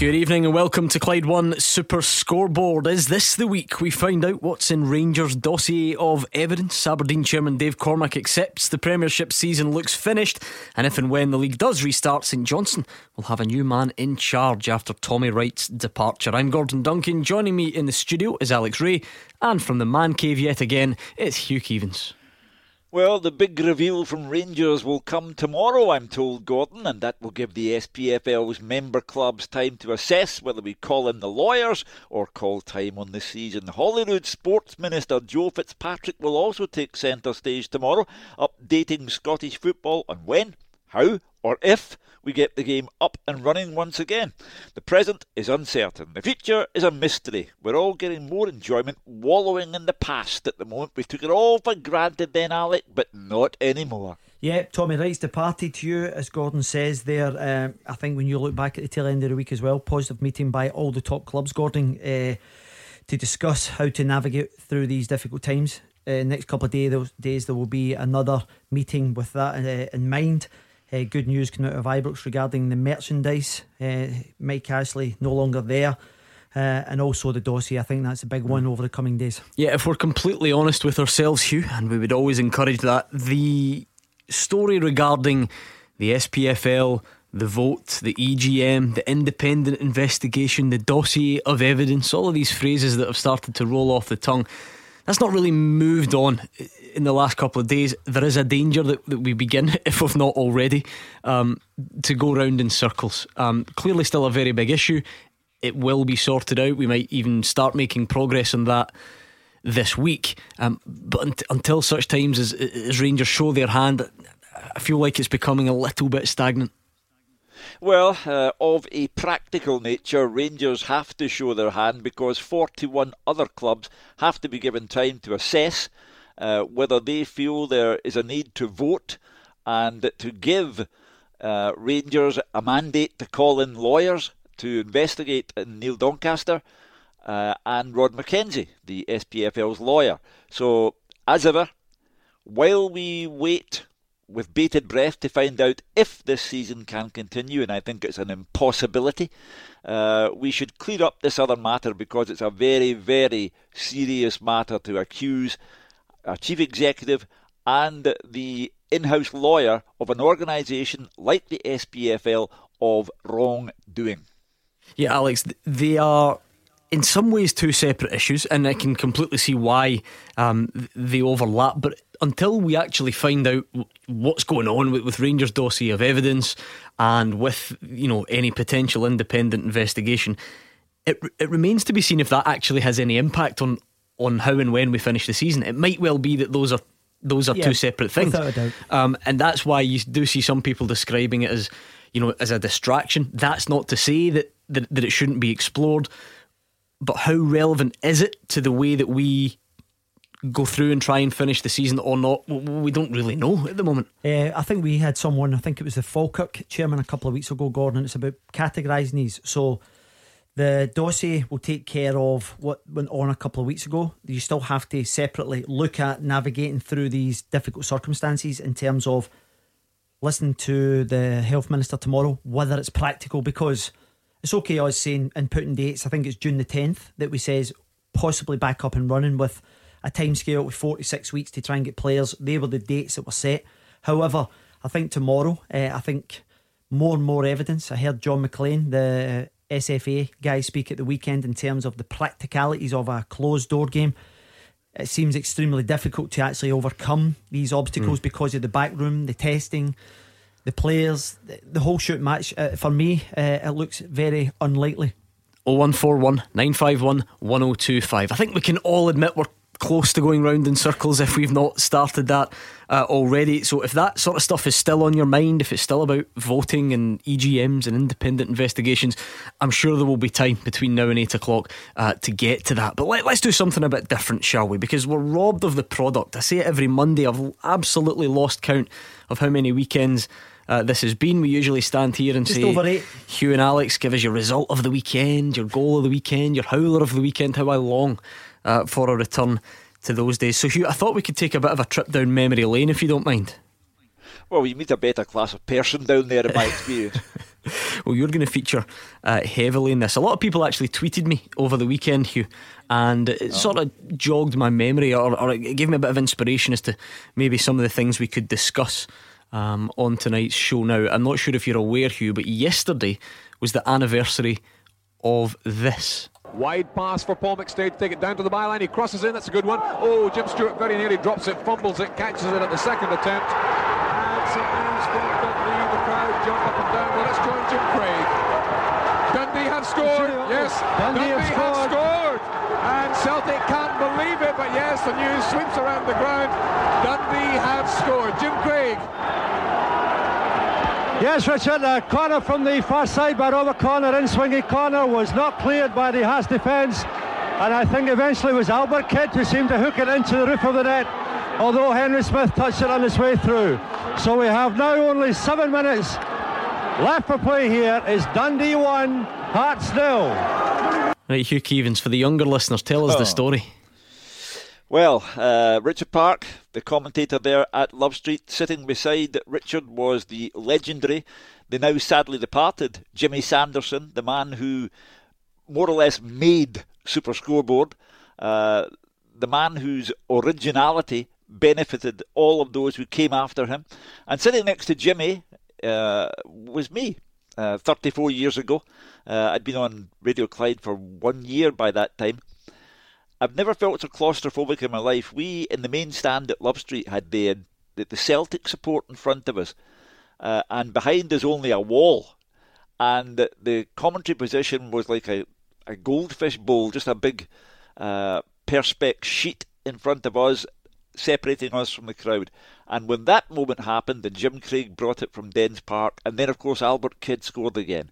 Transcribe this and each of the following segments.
Good evening and welcome to Clyde One Super Scoreboard. Is this the week we find out what's in Rangers' dossier of evidence? Aberdeen chairman Dave Cormack accepts the Premiership season looks finished, and if and when the league does restart, St Johnstone will have a new man in charge after Tommy Wright's departure. I'm Gordon Duncan. Joining me in the studio is Alex Rae, and from the man cave yet again, it's Hugh Keevins. Well, the big reveal from Rangers will come tomorrow, I'm told, Gordon, and that will give the SPFL's member clubs time to assess whether we call in the lawyers or call time on the season. Holyrood Sports Minister Joe Fitzpatrick will also take centre stage tomorrow, updating Scottish football on when, how, or if we get the game up and running once again. The present is uncertain. The future is a mystery. We're all getting more enjoyment wallowing in the past at the moment. We took it all for granted then, Alec, but not anymore. Yeah, Tommy Wright's departed to you, as Gordon says there. Um, I think when you look back at the tail end of the week as well, positive meeting by all the top clubs, Gordon, uh, to discuss how to navigate through these difficult times. Uh, next couple of day, days, there will be another meeting with that uh, in mind. Uh, good news coming out of Ibrox regarding the merchandise. Uh, Mike Ashley no longer there. Uh, and also the dossier. I think that's a big one over the coming days. Yeah, if we're completely honest with ourselves, Hugh, and we would always encourage that, the story regarding the SPFL, the vote, the EGM, the independent investigation, the dossier of evidence, all of these phrases that have started to roll off the tongue that's not really moved on in the last couple of days. There is a danger that, that we begin, if we've not already, um, to go round in circles. Um, clearly, still a very big issue. It will be sorted out. We might even start making progress on that this week. Um, but un- until such times as, as Rangers show their hand, I feel like it's becoming a little bit stagnant. Well, uh, of a practical nature, Rangers have to show their hand because 41 other clubs have to be given time to assess uh, whether they feel there is a need to vote and to give uh, Rangers a mandate to call in lawyers to investigate Neil Doncaster uh, and Rod McKenzie, the SPFL's lawyer. So, as ever, while we wait with bated breath to find out if this season can continue, and I think it's an impossibility. Uh, we should clear up this other matter because it's a very, very serious matter to accuse chief executive and the in house lawyer of an organisation like the SPFL of wrongdoing. Yeah, Alex, they are in some ways two separate issues, and I can completely see why um, they overlap. But until we actually find out what's going on with, with Rangers' dossier of evidence and with you know any potential independent investigation, it it remains to be seen if that actually has any impact on on how and when we finish the season. It might well be that those are those are yeah, two separate things, um, and that's why you do see some people describing it as you know as a distraction. That's not to say that that, that it shouldn't be explored but how relevant is it to the way that we go through and try and finish the season or not? We don't really know at the moment. Uh, I think we had someone, I think it was the Falkirk chairman a couple of weeks ago, Gordon. It's about categorising these. So the dossier will take care of what went on a couple of weeks ago. You still have to separately look at navigating through these difficult circumstances in terms of listening to the health minister tomorrow, whether it's practical because it's okay I was saying and putting dates. I think it's June the 10th that we says possibly back up and running with a time scale with 46 weeks to try and get players. They were the dates that were set. However, I think tomorrow, uh, I think more and more evidence. I heard John McLean, the SFA guys speak at the weekend in terms of the practicalities of a closed door game. It seems extremely difficult to actually overcome these obstacles mm. because of the back room, the testing, the players, the, whole shoot match. Uh, for me, uh, it looks very unlikely. 0141 951 1025. I think we can all admit we're close to going round in circles if we've not started that uh, already. So, if that sort of stuff is still on your mind, if it's still about voting and EGMs and independent investigations, I'm sure there will be time between now and 8 o'clock uh, to get to that. But let, us do something a bit different, shall we? Because we're robbed of the product. I say it every Monday, I've absolutely lost count of how many weekends uh, this has been. We usually stand here and Just say, over eight. Hugh and Alex, give us your result of the weekend, your goal of the weekend, your howler of the weekend. How I long uh, for a return to those days. So, Hugh, I thought we could take a bit of a trip down memory lane if you don't mind. Well, you meet a better class of person down there, in my experience. well, you're going to feature uh, heavily in this. A lot of people actually tweeted me over the weekend, Hugh, and it oh. sort of jogged my memory or, or, it gave me a bit of inspiration as to maybe some of the things we could discuss um, on tonight's show. Now, I'm not sure if you're aware, Hugh, but yesterday was the anniversary of this. Wide pass for Paul McStay. To take it down to the byline. He crosses in. That's a good one. Oh, Jim Stewart very nearly drops it, fumbles it, catches it at the second attempt. And St Dundee, the crowd jump up and down. Well, let's join Jim Craig. Dundee have scored. Yes, Dundee, Dundee have, scored. have scored. And Celtic can't believe it, but yes, the news sweeps around the ground. Dundee have scored. Jim Craig. Yes, Richard, a corner from the far side by Robert Corner, in swinging corner, was not cleared by the Hearts defence. And I think eventually it was Albert Kidd who seemed to hook it into the roof of the net, although Henry Smith touched it on his way through. So we have now only seven minutes left for play here. Is Dundee 1, Hearts nil. Right, Hugh Keevins, for the younger listeners, tell us oh. the story. Well, uh, Richard Park, the commentator there at Love Street, sitting beside Richard was the legendary, the now sadly departed Jimmy Sanderson, the man who more or less made Super Scoreboard, uh, the man whose originality benefited all of those who came after him. And sitting next to Jimmy uh, was me. Uh, 34 years ago. Uh, I'd been on Radio Clyde for one year by that time. I've never felt so claustrophobic in my life. We in the main stand at Love Street had the the, the Celtic support in front of us, uh, and behind us only a wall, and the commentary position was like a a goldfish bowl, just a big uh, perspex sheet in front of us, separating us from the crowd. And when that moment happened, and Jim Craig brought it from Dens Park, and then of course Albert Kidd scored again.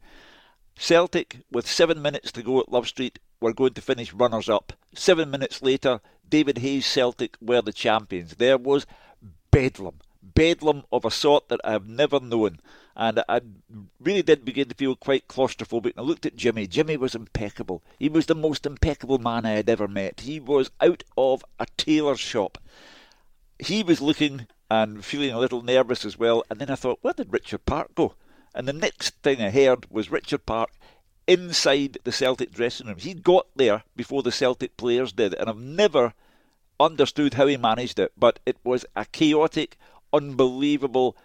Celtic, with seven minutes to go at Love Street, were going to finish runners up. Seven minutes later, David Hay's Celtic were the champions. There was bedlam, bedlam of a sort that I have never known. And I really did begin to feel quite claustrophobic. And I looked at Jimmy. Jimmy was impeccable. He was the most impeccable man I had ever met. He was out of a tailor's shop. He was looking and feeling a little nervous as well. And then I thought, where did Richard Park go? And the next thing I heard was Richard Park inside the Celtic dressing room. He got there before the Celtic players did, and I've never understood how he managed it, but it was a chaotic, unbelievable,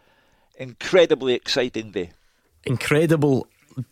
incredibly exciting day. Incredible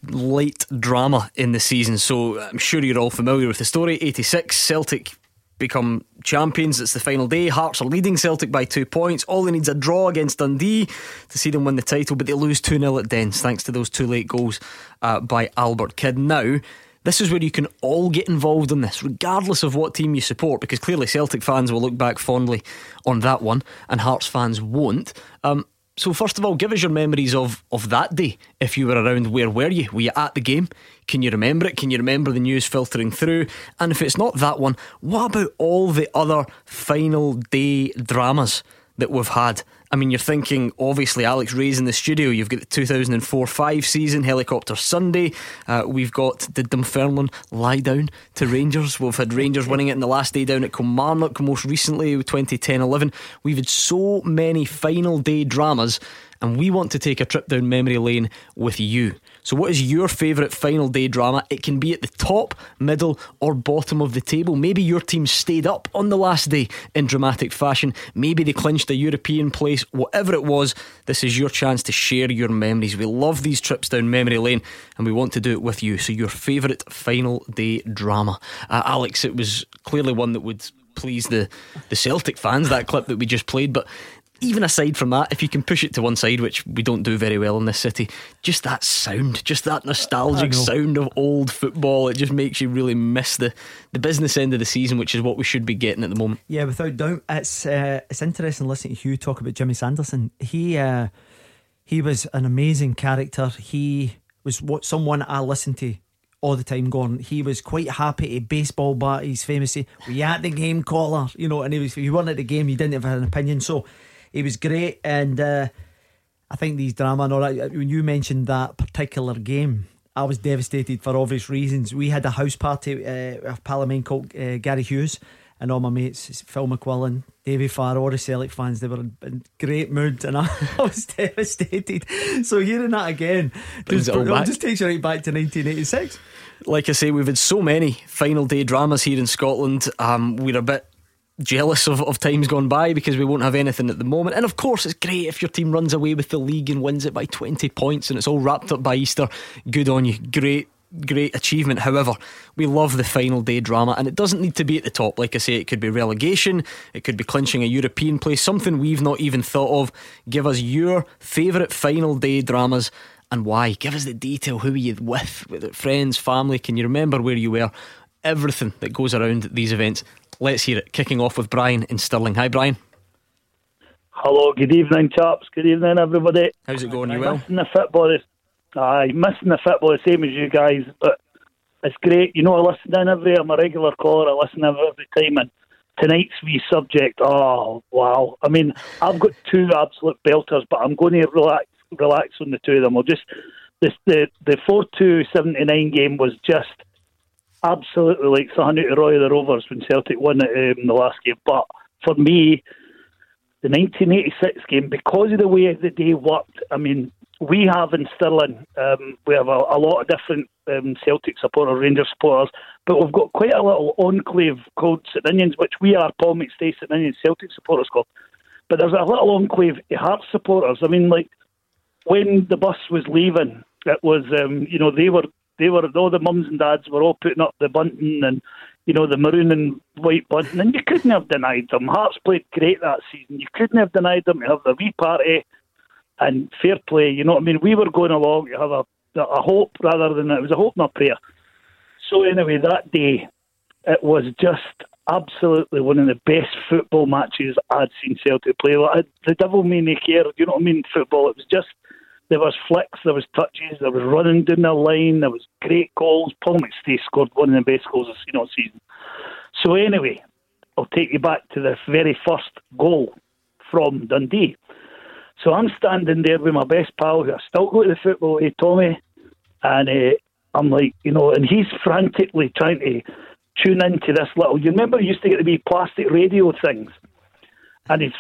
late drama in the season. So I'm sure you're all familiar with the story. 86 Celtic become champions. It's the final day. Hearts are leading Celtic by two points. All they need is a draw against Dundee to see them win the title, but they lose 2 0 at Dens thanks to those two late goals uh, by Albert Kidd. Now, this is where you can all get involved in this, regardless of what team you support, because clearly Celtic fans will look back fondly on that one, and Hearts fans won't. Um, so first of all, give us your memories of, of that day. If you were around, where were you? Were you at the game? Can you remember it? Can you remember the news filtering through? And if it's not that one, what about all the other final day dramas that we've had? I mean, you're thinking, obviously, Alex Rae's in the studio. You've got the 2004 5 season, Helicopter Sunday. Uh, we've got the Dunfermline lie down to Rangers. We've had Rangers winning it in the last day down at Kilmarnock, most recently, 2010 11. We've had so many final day dramas, and we want to take a trip down memory lane with you. So, what is your favourite final day drama? It can be at the top, middle, or bottom of the table. Maybe your team stayed up on the last day in dramatic fashion. Maybe they clinched a European place. Whatever it was, this is your chance to share your memories. We love these trips down memory lane and we want to do it with you. So, your favourite final day drama. Uh, Alex, it was clearly one that would please the, the Celtic fans, that clip that we just played. But even aside from that, if you can push it to one side, which we don't do very well in this city, just that sound, just that nostalgic sound of old football, it just makes you really miss the, the business end of the season, which is what we should be getting at the moment. Yeah, without doubt, it's uh, it's interesting listening to Hugh talk about Jimmy Sanderson. He uh, he was an amazing character. He was what someone I listened to all the time going. He was quite happy to baseball bat. He's famous. We at the game caller, you know, and he was. If you weren't at the game, you didn't have an opinion. So he was great, and uh, I think these drama and all that. When you mentioned that particular game, I was devastated for obvious reasons. We had a house party uh, of Palomine called uh, Gary Hughes and all my mates, Phil McQuillan, Davy Farr, all the Celtic fans, they were in, great mood and I, I, was devastated. So hearing that again just, it, it just takes you right back to 1986. Like I say, we've had so many final day dramas here in Scotland. Um, we're a bit jealous of, of times gone by because we won't have anything at the moment. And of course, it's great if your team runs away with the league and wins it by 20 points and it's all wrapped up by Easter. Good on you. Great great achievement. However, we love the final day drama, and it doesn't need to be at the top. Like I say, it could be relegation, it could be clinching a European place, something we've not even thought of. Give us your favourite final day dramas and why. Give us the detail. Who were you with? With friends, family? Can you remember where you were? Everything that goes around these events. Let's hear it. Kicking off with Brian in Stirling. Hi, Brian. Hello, good evening, chaps. Good evening, everybody. How's it going? You well? Missing the football Is, aye, missing the football the same as you guys, but it's great. You know, I listen in every. I'm a regular caller. I listen every, every time, and tonight's wee subject. Oh wow! I mean, I've got two absolute belters, but I'm going to relax, relax on the two of them. I'll just this the the four two seventy nine game was just absolutely like out of Roy the Rovers when Celtic won it um, the last game. But for me, the 1986 game, because of the way the day worked, I mean, we have in Stirling, um, we have a, a, lot of different um, Celtic supporters, Rangers supporters, but we've got quite a little enclave called St Ninians, which we are Paul McStay St Ninians Celtic supporters club. But there's a little enclave of Hearts supporters. I mean, like when the bus was leaving, it was um, you know they were they were all the mums and dads were all putting up the bunting and you know the maroon and white bunting, and you couldn't have denied them. Hearts played great that season. You couldn't have denied them to have the wee party and fair play. You know what I mean? We were going along to have a, a hope rather than it was a hope, not prayer. So anyway, that day it was just absolutely one of the best football matches I'd seen Celtic play. Like, the devil may care. You know what I mean? Football. It was just there was flicks, there was touches, there was running down the line, there was great goals. Paul McStay scored one of the best goals I've seen all season. So anyway, I'll take you back to the very first goal from Dundee. So I'm standing there with my best pal, who I still go to the football with, Tommy, and uh, I'm like, you know, and he's frantically trying to tune into this little. You remember, you used to get to be plastic radio things, and he's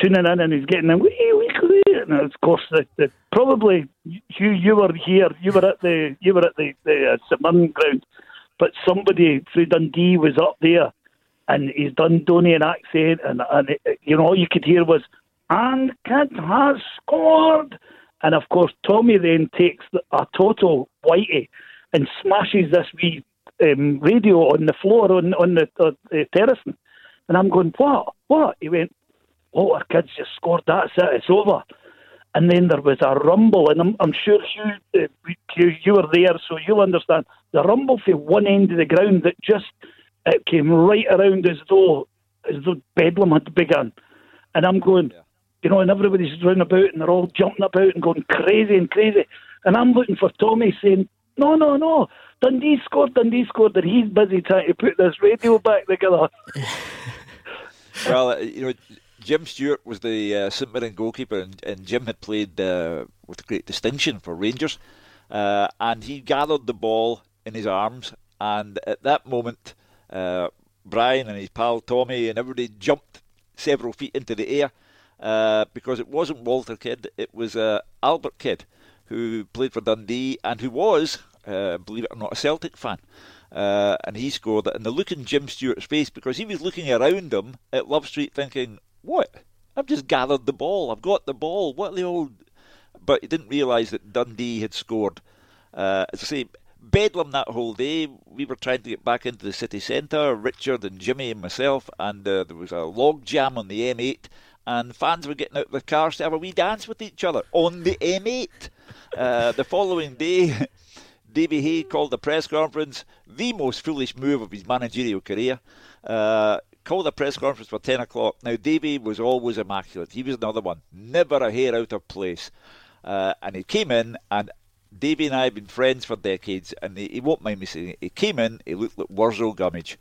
tuning in and he's getting them. Wee, wee, wee. And of course, the, the, probably you you were here, you were at the you were at the, the uh, St Mirren ground, but somebody through Dundee was up there, and he's done Dundonian accent, and and it, you know all you could hear was and Kidd has scored. And of course, Tommy then takes a total whitey and smashes this wee um, radio on the floor on on the, uh, the terrace. And I'm going, what? What? He went, oh, our kids just scored. That's it. It's over. And then there was a rumble, and I'm, I'm sure you, uh, you you were there, so you'll understand. The rumble from one end of the ground that just it came right around as though as though bedlam had begun. And I'm going, yeah you know, and everybody's running about and they're all jumping about and going crazy and crazy. And I'm looking for Tommy saying, no, no, no, Dundee scored, Dundee scored, and he's busy trying to put this radio back together. well, you know, Jim Stewart was the uh, St Mirren goalkeeper, and, and, Jim had played uh, with great distinction for Rangers. Uh, and he gathered the ball in his arms, and at that moment, uh, Brian and his pal Tommy and everybody jumped several feet into the air uh, because it wasn't Walter Kidd, it was uh, Albert Kidd, who played for Dundee and who was, believe it or not, a Celtic fan. Uh, and he scored it. And the look in Jim Stewart's face, because he was looking around him at Love Street thinking, what? I've just gathered the ball. I've got the ball. What the old. But he didn't realise that Dundee had scored. Uh, as I say, bedlam that whole day. We were trying to get back into the city centre, Richard and Jimmy and myself, and uh, there was a log jam on the M8 and fans were getting out of the cars to have a wee dance with each other on the M8. Uh, the following day, Davy Hay called a press conference, the most foolish move of his managerial career. Uh, called a press conference for 10 o'clock. Now, Davy was always immaculate. He was another one, never a hair out of place. Uh, and he came in, and Davy and I have been friends for decades, and he, he won't mind me saying it. He came in, he looked like Wurzel Gummidge.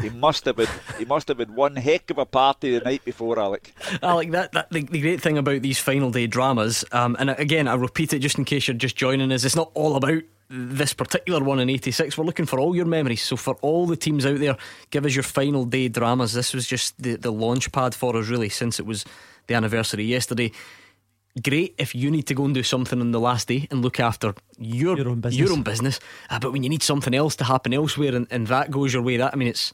he must have been, he must have been one heck of a party the night before, Alec. Alec, that, that the, the great thing about these final day dramas, um, and again, I repeat it just in case you're just joining us, it's not all about this particular one in 86 we're looking for all your memories so for all the teams out there give us your final day dramas this was just the, the launch pad for us really since it was the anniversary yesterday great if you need to go and do something on the last day and look after your, your own business, your own business. Uh, but when you need something else to happen elsewhere and, and that goes your way that I mean it's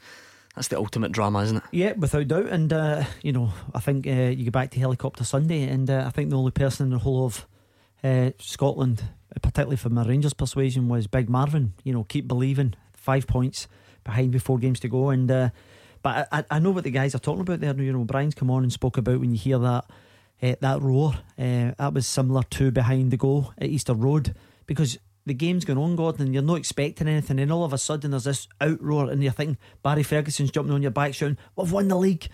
that's the ultimate drama, isn't it? Yeah, without doubt. And uh, you know, I think uh, you go back to Helicopter Sunday, and uh, I think the only person in the whole of uh, Scotland, particularly for my Rangers persuasion, was Big Marvin. You know, keep believing. Five points behind four games to go, and uh, but I, I know what the guys are talking about there. You know, Brian's come on and spoke about when you hear that uh, that roar. Uh, that was similar to behind the goal at Easter Road because the game's going on, Gordon, and you're not expecting anything, and all of a sudden there's this outroar, and you're thinking Barry Ferguson's jumping on your back shouting, We've won the league.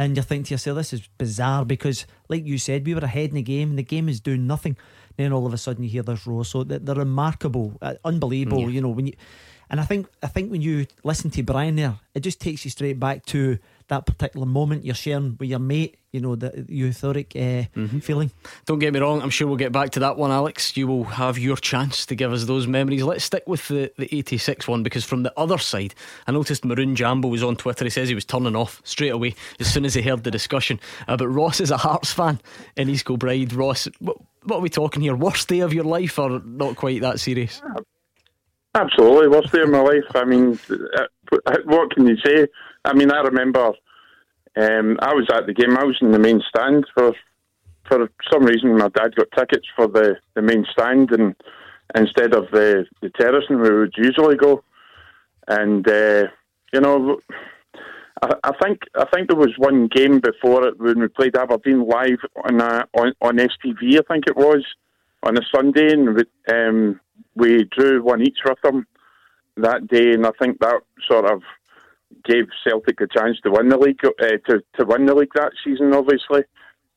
And you're thinking to yourself, this is bizarre because, like you said, we were ahead in the game, and the game is doing nothing. Then all of a sudden you hear this roar. So they're, remarkable, uh, unbelievable. Yeah. You know when you, and I think I think when you listen to Brian there, it just takes you straight back to that particular moment you're sharing with your mate, you know, the euphoric uh, mm-hmm. feeling. Don't get me wrong, I'm sure we'll get back to that one, Alex. You will have your chance to give us those memories. Let's stick with the, the 86 one because from the other side, I noticed Maroon Jambo was on Twitter. He says he was turning off straight away as soon as he heard the discussion. Uh, but Ross is a Hearts fan in East Kilbride. Ross, what, what are we talking here? Worst day of your life or not quite that serious? Absolutely, worst day of my life. I mean, uh, what can you say? I mean, I remember um, I was at the game. I was in the main stand for for some reason. My dad got tickets for the, the main stand, and instead of the the terrace, and we would usually go. And uh, you know, I, I, think I think there was one game before it when we played Aberdeen live on uh, on, on STV. I think it was on a Sunday, and we, um, we drew one each with them that day. And I think that sort of gave Celtic a chance to win the league uh, to to win the league that season, obviously,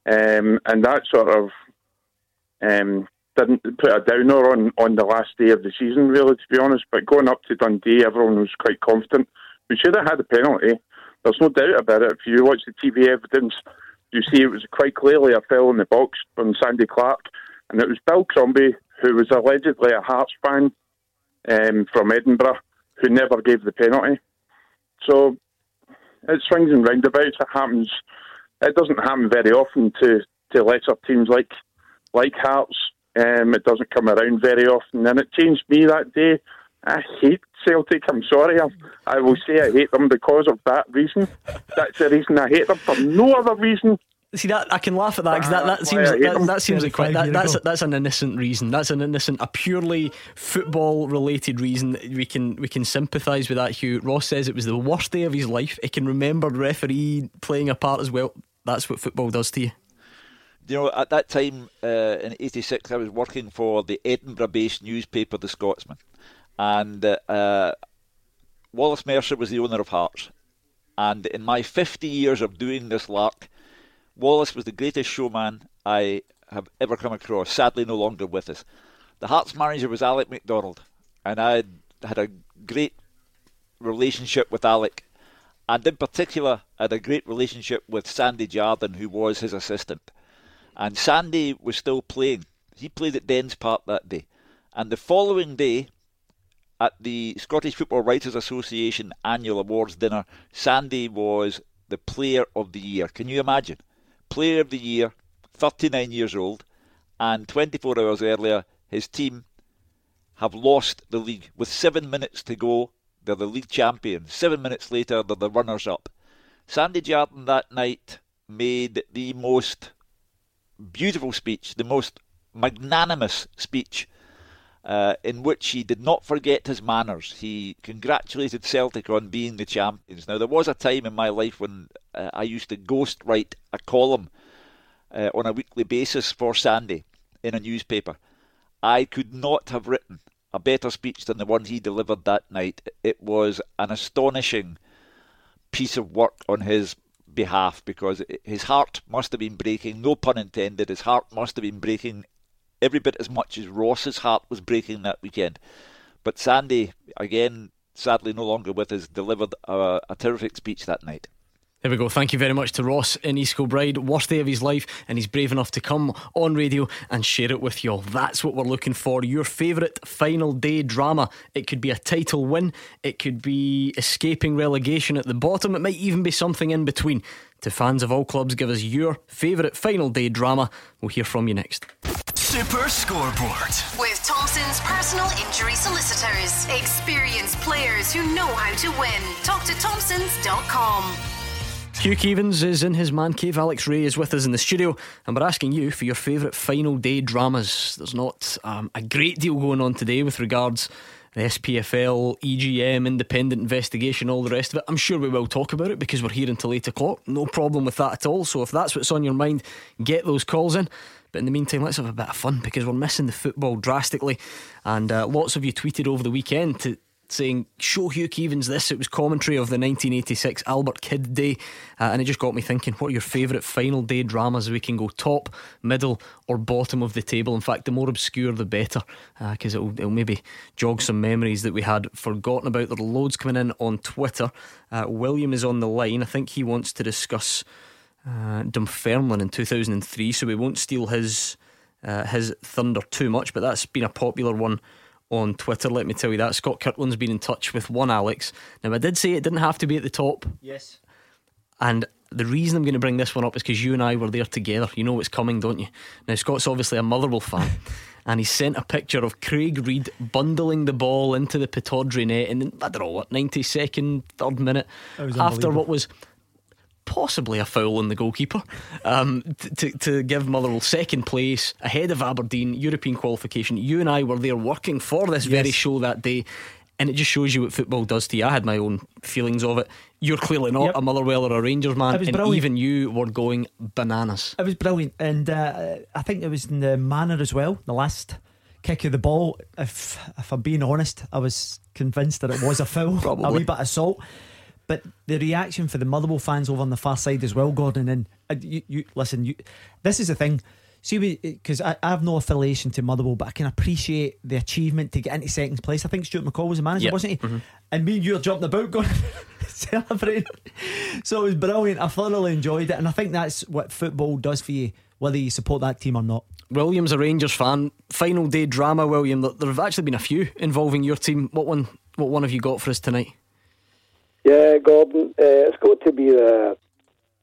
um, and that sort of um, didn't put a downer on on the last day of the season, really, to be honest. But going up to Dundee, everyone was quite confident. We should have had a penalty. There's no doubt about it. If you watch the TV evidence, you see it was quite clearly a foul in the box from Sandy Clark, and it was Bill Crombie, who was allegedly a Hearts fan um, from Edinburgh, who never gave the penalty. So it swings and roundabouts. It happens. It doesn't happen very often to, to lesser teams like like Hearts. Um, it doesn't come around very often, and it changed me that day. I hate Celtic. I'm sorry. I, I will say I hate them because of that reason. That's the reason I hate them for no other reason See that I can laugh at that because that, that seems that, that seems like quite that, that's that's an innocent reason. That's an innocent, a purely football related reason. We can we can sympathise with that. Hugh Ross says it was the worst day of his life. He can remember the referee playing a part as well. That's what football does to you. You know, at that time uh, in '86, I was working for the Edinburgh-based newspaper, The Scotsman, and uh, Wallace Mercer was the owner of Hearts. And in my 50 years of doing this lark, Wallace was the greatest showman I have ever come across, sadly no longer with us. The Hearts manager was Alec MacDonald, and I had a great relationship with Alec, and in particular, I had a great relationship with Sandy Jardine, who was his assistant. And Sandy was still playing. He played at Dens Park that day. And the following day, at the Scottish Football Writers Association annual awards dinner, Sandy was the player of the year. Can you imagine? Player of the Year, 39 years old, and 24 hours earlier, his team have lost the league. With seven minutes to go, they're the league champions. Seven minutes later, they're the runners up. Sandy Jardine that night made the most beautiful speech, the most magnanimous speech, uh, in which he did not forget his manners. He congratulated Celtic on being the champions. Now, there was a time in my life when uh, I used to ghost write a column uh, on a weekly basis for Sandy in a newspaper. I could not have written a better speech than the one he delivered that night. It was an astonishing piece of work on his behalf because his heart must have been breaking, no pun intended, his heart must have been breaking every bit as much as Ross's heart was breaking that weekend. But Sandy, again, sadly no longer with us, delivered a, a terrific speech that night. There we go. Thank you very much to Ross in East Kilbride. Worst day of his life, and he's brave enough to come on radio and share it with you all. That's what we're looking for. Your favourite final day drama. It could be a title win, it could be escaping relegation at the bottom, it might even be something in between. To fans of all clubs, give us your favourite final day drama. We'll hear from you next. Super Scoreboard. With Thompson's personal injury solicitors. Experienced players who know how to win. Talk to Thompson's.com. Hugh Keevins is in his man cave. Alex Rae is with us in the studio, and we're asking you for your favourite final day dramas. There's not um, a great deal going on today with regards the SPFL, EGM, independent investigation, all the rest of it. I'm sure we will talk about it because we're here until eight o'clock. No problem with that at all. So if that's what's on your mind, get those calls in. But in the meantime, let's have a bit of fun because we're missing the football drastically. And uh, lots of you tweeted over the weekend to saying, Show Hugh Keevins this. It was commentary of the 1986 Albert Kidd Day. Uh, and it just got me thinking, what are your favourite final day dramas? We can go top, middle, or bottom of the table. In fact, the more obscure, the better, because uh, it'll, it'll, maybe jog some memories that we had forgotten about. There are loads coming in on Twitter. Uh, William is on the line. I think he wants to discuss uh, Dunfermline in 2003, so we won't steal his. Uh, his thunder too much, but that's been a popular one on Twitter. Let me tell you that Scott Kirtland's been in touch with one Alex. Now I did say it didn't have to be at the top. Yes. And the reason I'm going to bring this one up is because you and I were there together. You know what's coming, don't you? Now Scott's obviously a Motherwell fan. and he sent a picture of Craig Reid bundling the ball into the Pittodrie net in I don't know what 92nd, third minute after what was possibly a foul on the goalkeeper um, to, to give Motherwell second place ahead of Aberdeen, European qualification. You and I were there working for this yes. very show that day. And it just shows you what football does to you. I had my own feelings of it. You're clearly not yep. a Motherwell or a Rangers man, and brilliant. even you were going bananas. It was brilliant, and uh, I think it was in the manner as well. The last kick of the ball. If if I'm being honest, I was convinced that it was a foul, a wee bit of salt. But the reaction for the Motherwell fans over on the far side as well, Gordon. And uh, you, you listen. You, this is the thing. See, because I, I, have no affiliation to Motherwell, but I can appreciate the achievement to get into second place. I think Stuart McCall was the manager, yep. wasn't he? Mm-hmm. And me and you were jumping about, going celebrating. So it was brilliant. I thoroughly enjoyed it, and I think that's what football does for you, whether you support that team or not. William's a Rangers fan. Final day drama, William. There have actually been a few involving your team. What one? What one have you got for us tonight? Yeah, Gordon, uh, it's got to be the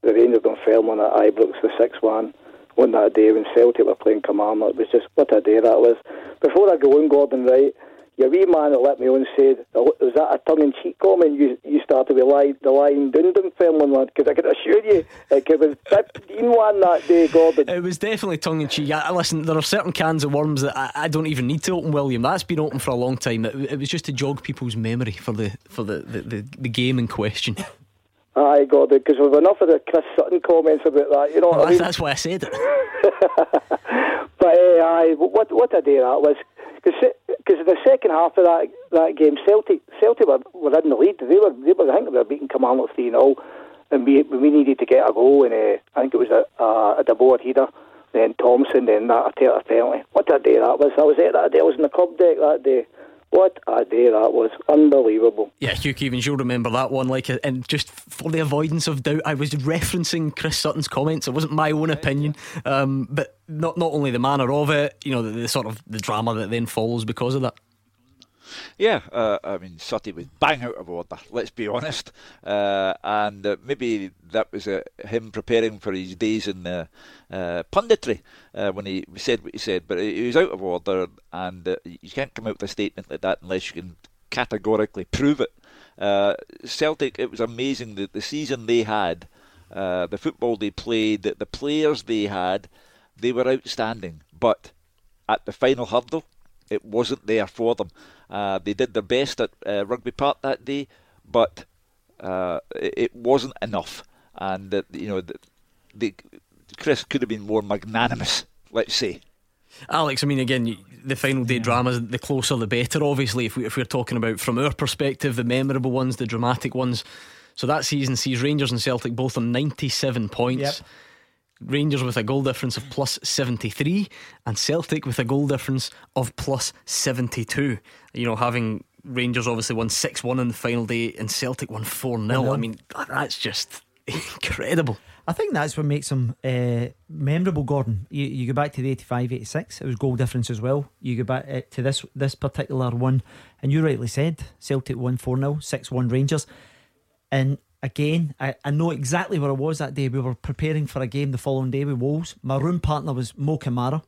the Rangers Dunfermline at Ibrox, the 6 1 on that day when Celtic were playing Kilmarnock. It was just what a day that was. Before I go on, Gordon, right, your wee man that let me on said, was that a tongue in cheek comment? You you started with lie, the line Dundon Fairland one? Because I can assure you, it was 15 1 that day, Gordon. It was definitely tongue in cheek. I, listen, there are certain cans of worms that I, I, don't even need to open, William. That's been open for a long time. It, it was just to jog people's memory for the for the, the, the, the game in question. Aye, Gordon, because we've enough of the Chris Sutton comments about that, you know well, what I mean? That's why I said it. but, uh, aye, what, what a day that was. Because the second half of that that game, Celtic Celtic were, were in the lead. They were, they were I think they were beating Kilmarnock 3 0, and we we needed to get a goal, and uh, I think it was a, a, a de Boer header, then Thompson, then that Arteta penalty. What a day that was! I was at that day. I was in the club deck that day. What a day that was! Unbelievable. Yeah, Hugh Keevins, you'll remember that one. Like, and just for the avoidance of doubt, I was referencing Chris Sutton's comments. It wasn't my own opinion, um, but not not only the manner of it, you know, the, the sort of the drama that then follows because of that. Yeah, uh, I mean, Sutty was bang out of order, let's be honest. Uh, and uh, maybe that was uh, him preparing for his days in uh, punditry uh, when he said what he said. But he was out of order, and you can't come out with a statement like that unless you can categorically prove it. Celtic, it was amazing that the season they had, the football they played, the players they had, they were outstanding. But at the final hurdle, it wasn't there for them. Uh, they did their best at uh, Rugby Park that day, but uh, it, it, wasn't enough. And you know, the, the, Chris could have been more magnanimous. Let's say. Alex, I mean, again, the final day dramas, the closer the better, obviously, if, we, if we're talking about from our perspective, the memorable ones, the dramatic ones. So that season sees Rangers and Celtic both on 97 points. Yep. Rangers with a goal difference of plus 73 and Celtic with a goal difference of plus 72. You know, having Rangers obviously won 6 1 on the final day and Celtic won 4 0. I mean, that's just incredible. I think that's what makes them uh, memorable, Gordon. You, you go back to the 85 86, it was goal difference as well. You go back uh, to this this particular one, and you rightly said Celtic won 4 0, 6 1 Rangers. And again, I, I know exactly where I was that day. We were preparing for a game the following day with Wolves. My room partner was Mo Camara.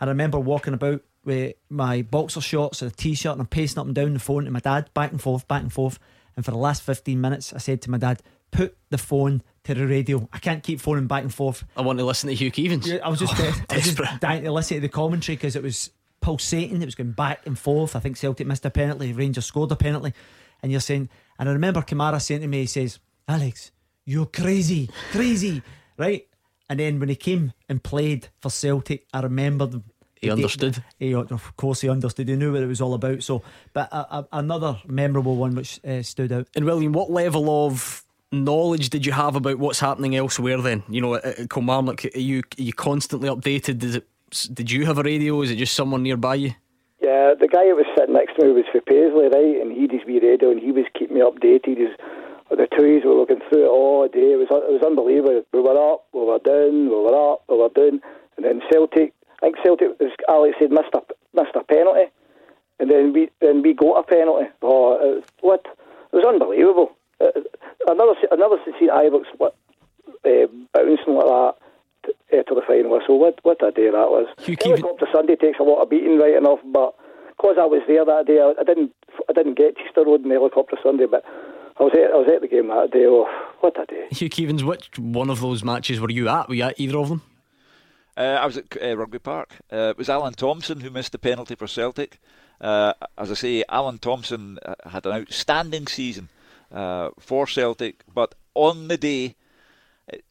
I remember walking about with my boxer shorts and a t shirt and I'm pacing up and down the phone to my dad, back and forth, back and forth. And for the last 15 minutes, I said to my dad, put the phone to the radio. I can't keep phoning back and forth. I want to listen to Hugh. Yeah, I was just, oh, I was just dying to listen to the commentary because it was pulsating. It was going back and forth. I think Celtic missed a penalty, Rangers scored a penalty. And you're saying, and I remember Camara saying to me, he says, Alex, you're crazy, crazy, right? And then when he came and played for Celtic, I remembered he understood. He, of course, he understood. He knew what it was all about. So, but a, a, another memorable one which uh, stood out. And William, what level of knowledge did you have about what's happening elsewhere? Then, you know, at, at Kilmarnock, are you are you constantly updated? Did it? Did you have a radio? Is it just someone nearby you? Yeah, the guy who was sitting next to me was for Paisley, right? And he had his wee radio, and he was keeping me updated. He's, the toys were looking through it all day. It was it was unbelievable. We were up, we were down, we were up, we were down, and then Celtic. I think Celtic, as Alex said, missed a missed a penalty, and then we then we got a penalty. Oh, it was, what? It was unbelievable. Uh, another another see Ibrox what uh, bouncing like that to, uh, to the final whistle. What what a day that was. Helicopter Sunday takes a lot of beating, right enough, but because I was there that day, I, I didn't I didn't get Easter Road and Helicopter Sunday, but I was at I was at the game that day. Oh, what a day! Hugh Keevins, which one of those matches were you at? Were you at either of them? Uh, I was at uh, Rugby Park. Uh, it was Alan Thompson who missed the penalty for Celtic. Uh, as I say, Alan Thompson uh, had an outstanding season uh, for Celtic, but on the day,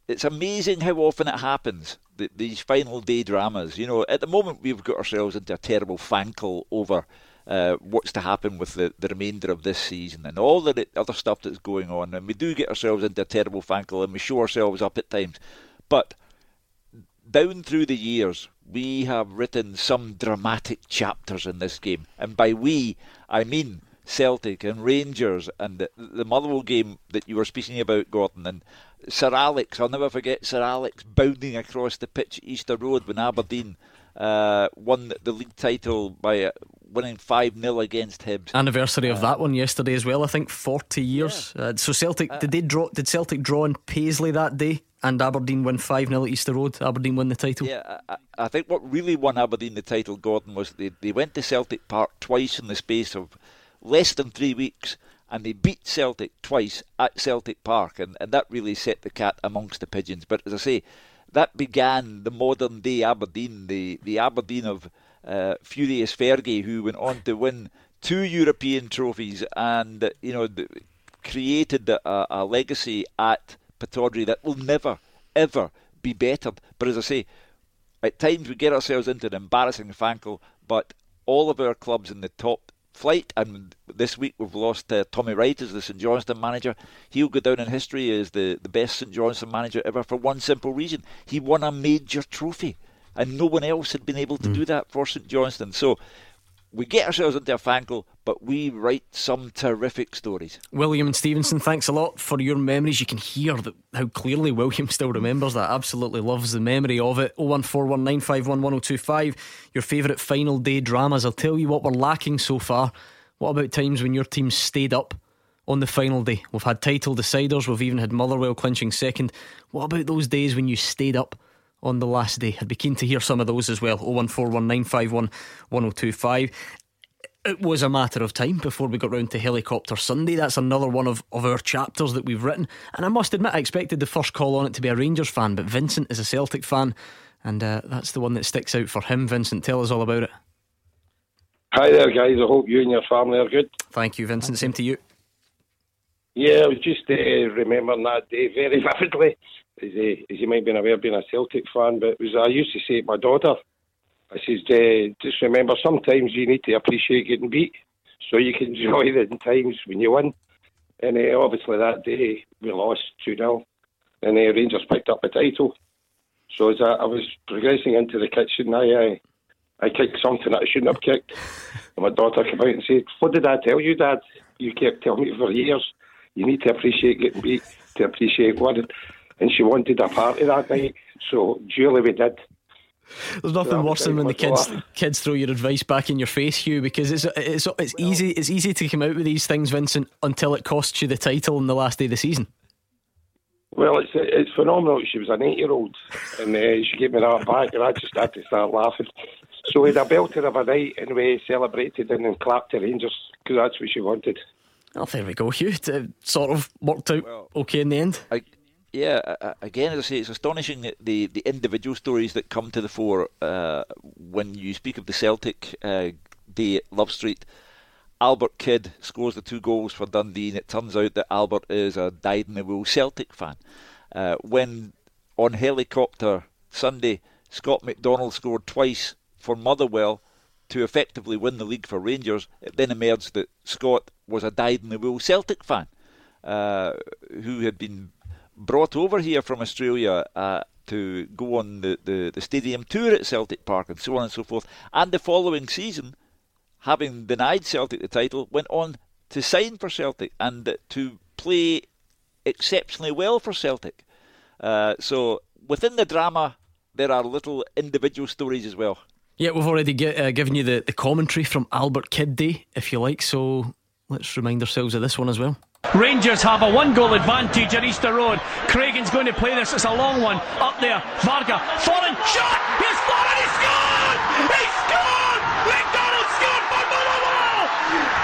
it's amazing how often it happens. these final day dramas. You know, at the moment we've got ourselves into a terrible fankle over uh, what's to happen with the, the remainder of this season and all the other stuff that's going on. And we do get ourselves into a terrible fankle and we show ourselves up at times. But down through the years, we have written some dramatic chapters in this game. And by we, I mean Celtic and Rangers and the, the Motherwell game that you were speaking about, Gordon, and Sir Alex. I'll never forget Sir Alex bounding across the pitch at Easter Road when Aberdeen uh, won the league title by uh, winning 5 0 against Hibs. Anniversary of that one yesterday as well, I think 40 years. Yeah. Uh, so Celtic, uh, did they draw? Did Celtic draw in Paisley that day? And Aberdeen win 5 0 at Easter Road. Aberdeen win the title. Yeah, I, I, think what really won Aberdeen the title, Gordon, was they, they went to Celtic Park twice in the space of less than three weeks and they beat Celtic twice at Celtic Park, and, and that really set the cat amongst the pigeons. But as I say, that began the modern day Aberdeen, the, the Aberdeen of uh, Furious Fergie, who went on to win two European trophies and you know created a, a legacy at Pittodrie that will never ever be bettered. But as I say, at times we get ourselves into an embarrassing fankle, but all of our clubs in the top flight. And this week we've lost uh, Tommy Wright as the St Johnstone manager. He'll go down in history as the, the best St Johnstone manager ever for one simple reason: he won a major trophy, and no one else had been able to mm. do that for St Johnstone. So we get ourselves into a fangle, but we write some terrific stories. William and Stevenston, thanks a lot for your memories. You can hear that how clearly William still remembers that. Absolutely loves the memory of it. 01419511025. Your favourite final day dramas. I'll tell you what we're lacking so far. What about times when your team stayed up? On the final day, we've had title deciders, we've even had Motherwell clinching second. What about those days when you stayed up on the last day. I'd be keen to hear some of those as well. 01419511025. It was a matter of time before we got round to Helicopter Sunday. That's another one of, of our chapters that we've written. And I must admit, I expected the first call on it to be a Rangers fan, but Vincent is a Celtic fan, and uh, that's the one that sticks out for him. Vincent, tell us all about it. Hi there, guys. I hope you and your family are good. Thank you, Vincent. Same to you. Yeah, I was just uh, remembering that day very vividly as, uh, as you might be aware, being a Celtic fan, but was I used to say to my daughter, I says, uh, just remember, sometimes you need to appreciate getting beat so you can enjoy the times when you win. And uh, obviously that day we lost 2 0, and uh, Rangers picked up the title. So as I, I was progressing into the kitchen, I uh, I kicked something that I shouldn't have kicked. And my daughter came out and said, What did I tell you, Dad? You kept telling me for years. You need to appreciate getting beat, to appreciate winning. And she wanted a party that night. So duly we did. There's nothing worse than when the kids kids throw your advice back in your face, Hugh, because it's it's it's easy it's easy to come out with these things, Vincent, until it costs you the title on the last day of the season. Well, it's it's phenomenal. She was an eight year old, and uh, she gave me that back, and I just had to start laughing. So we had a belter of a night, and we celebrated and then clapped the Rangers because that's what she wanted. Oh, there we go, Hugh. It sort of worked out well, okay in the end. I, yeah, again, as I say, it's astonishing the, the, the individual stories that come to the fore uh, when you speak of the Celtic uh, day at Love Street. Albert Kidd scores the two goals for Dundee, and it turns out that Albert is a dyed in the wool Celtic fan. Uh, when on helicopter Sunday, Scott McDonald scored twice for Motherwell to effectively win the league for Rangers, it then emerged that Scott was a dyed in the wool Celtic fan uh, who had been brought over here from Australia uh, to go on the, the, the stadium tour at Celtic Park and so on and so forth. And the following season, having denied Celtic the title, went on to sign for Celtic and to play exceptionally well for Celtic. Uh, so within the drama, there are little individual stories as well. Yeah, we've already get, uh, given you the, the commentary from Albert Kidd Day, if you like, so let's remind ourselves of this one as well. Rangers have a one goal advantage at Easter Road. Craigan's going to play this. It's a long one. Up there. Varga. Fallen. Shot! He's fallen! He scored! He scored! McDonald scored for Motherwell!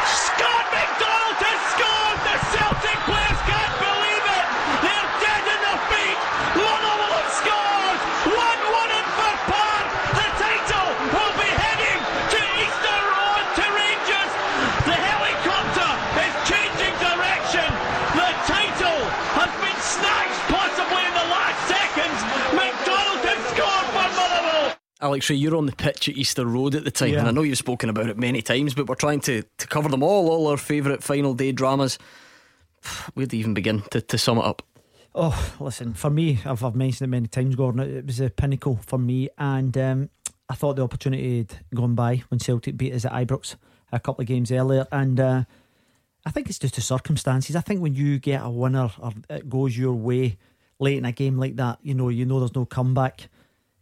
Scott McDonald has scored! The Celtic players can't believe it! They're dead in their feet! Motherwell scores! 1 1 in Fir Park! The title will be heading to Easter Road to Rangers! The helicopter is changing direction! The title has been snatched possibly in the last seconds! McDonald has scored for Motherwell! Alex Rae, you're on the pitch at Easter Road at the time, yeah. and I know you've spoken about it many times, but we're trying to, to cover them all, all our favourite final day dramas. Where do you even begin to, to sum it up? Oh, listen, for me, I've, I've mentioned it many times, Gordon. It was a pinnacle for me, and um, I thought the opportunity had gone by when Celtic beat us at Ibrox a couple of games earlier, and uh, I think it's just the circumstances. I think when you get a winner or it goes your way late in a game like that, you know, you know there's no comeback.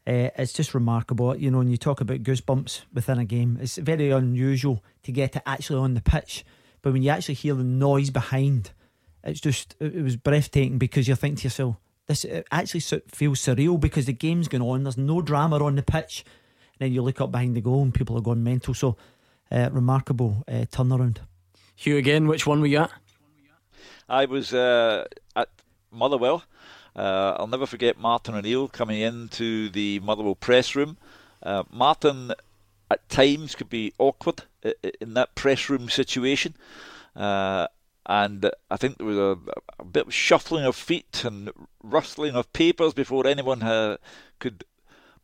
Uh, it's just remarkable, you know. When you talk about goosebumps within a game, it's very unusual to get it actually on the pitch, but when you actually hear the noise behind, it's just it was breathtaking because you're thinking to yourself, this actually feels surreal because the game's going on. There's no drama on the pitch, and then you look up behind the goal and people are going mental. So, uh, remarkable uh, turnaround. Hugh, again, which one were you at? I was uh, at Motherwell. Uh, I'll never forget Martin O'Neill coming into the Motherwell press room. Uh, Martin, at times, could be awkward in that press room situation. Uh, and I think there was a, a, bit of shuffling of feet and rustling of papers before anyone uh, could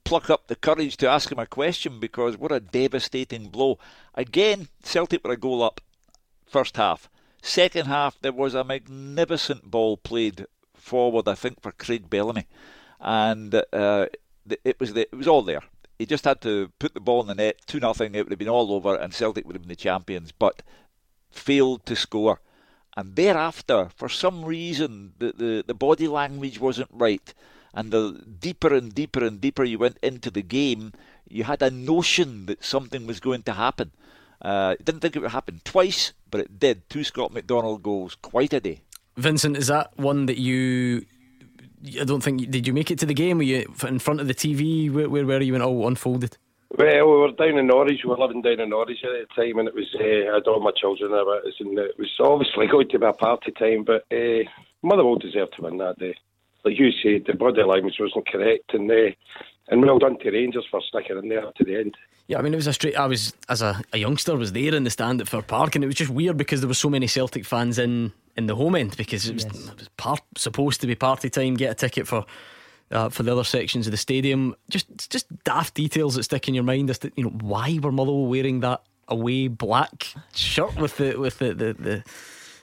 pluck up the courage to ask him a question because what a devastating blow. Again, Celtic were a goal up first half. Second half, there was a magnificent ball played forward, I think, for Craig Bellamy, and uh, it was the, it was all there. He just had to put the ball in the net, two nothing. It would have been all over, and Celtic would have been the champions. But failed to score, and thereafter, for some reason, the the, the body language wasn't right, and the deeper and deeper and deeper you went into the game, you had a notion that something was going to happen. Uh, didn't think it would happen twice, but it did. Two Scott McDonald goals, quite a day. Vincent, is that one that you? I don't think. Did you make it to the game? Were you in front of the TV? Where, where were you when it all unfolded? Well, we were down in Norwich. We were living down in Norwich at the time, and it was uh, I had all my children there. And it was obviously going to be a party time, but uh, Motherwell deserved to win that day. Like you said, the body language wasn't correct, and uh, and well done to Rangers for sticking in there to the end. Yeah, I mean, it was a straight. I was as a, a youngster was there in the stand at Fir Park, and it was just weird because there were so many Celtic fans in in the home end because it was, yes. it was part, supposed to be party time. Get a ticket for uh, for the other sections of the stadium. Just just daft details that stick in your mind as to you know why were Motherwell wearing that away black shirt with the with the the, the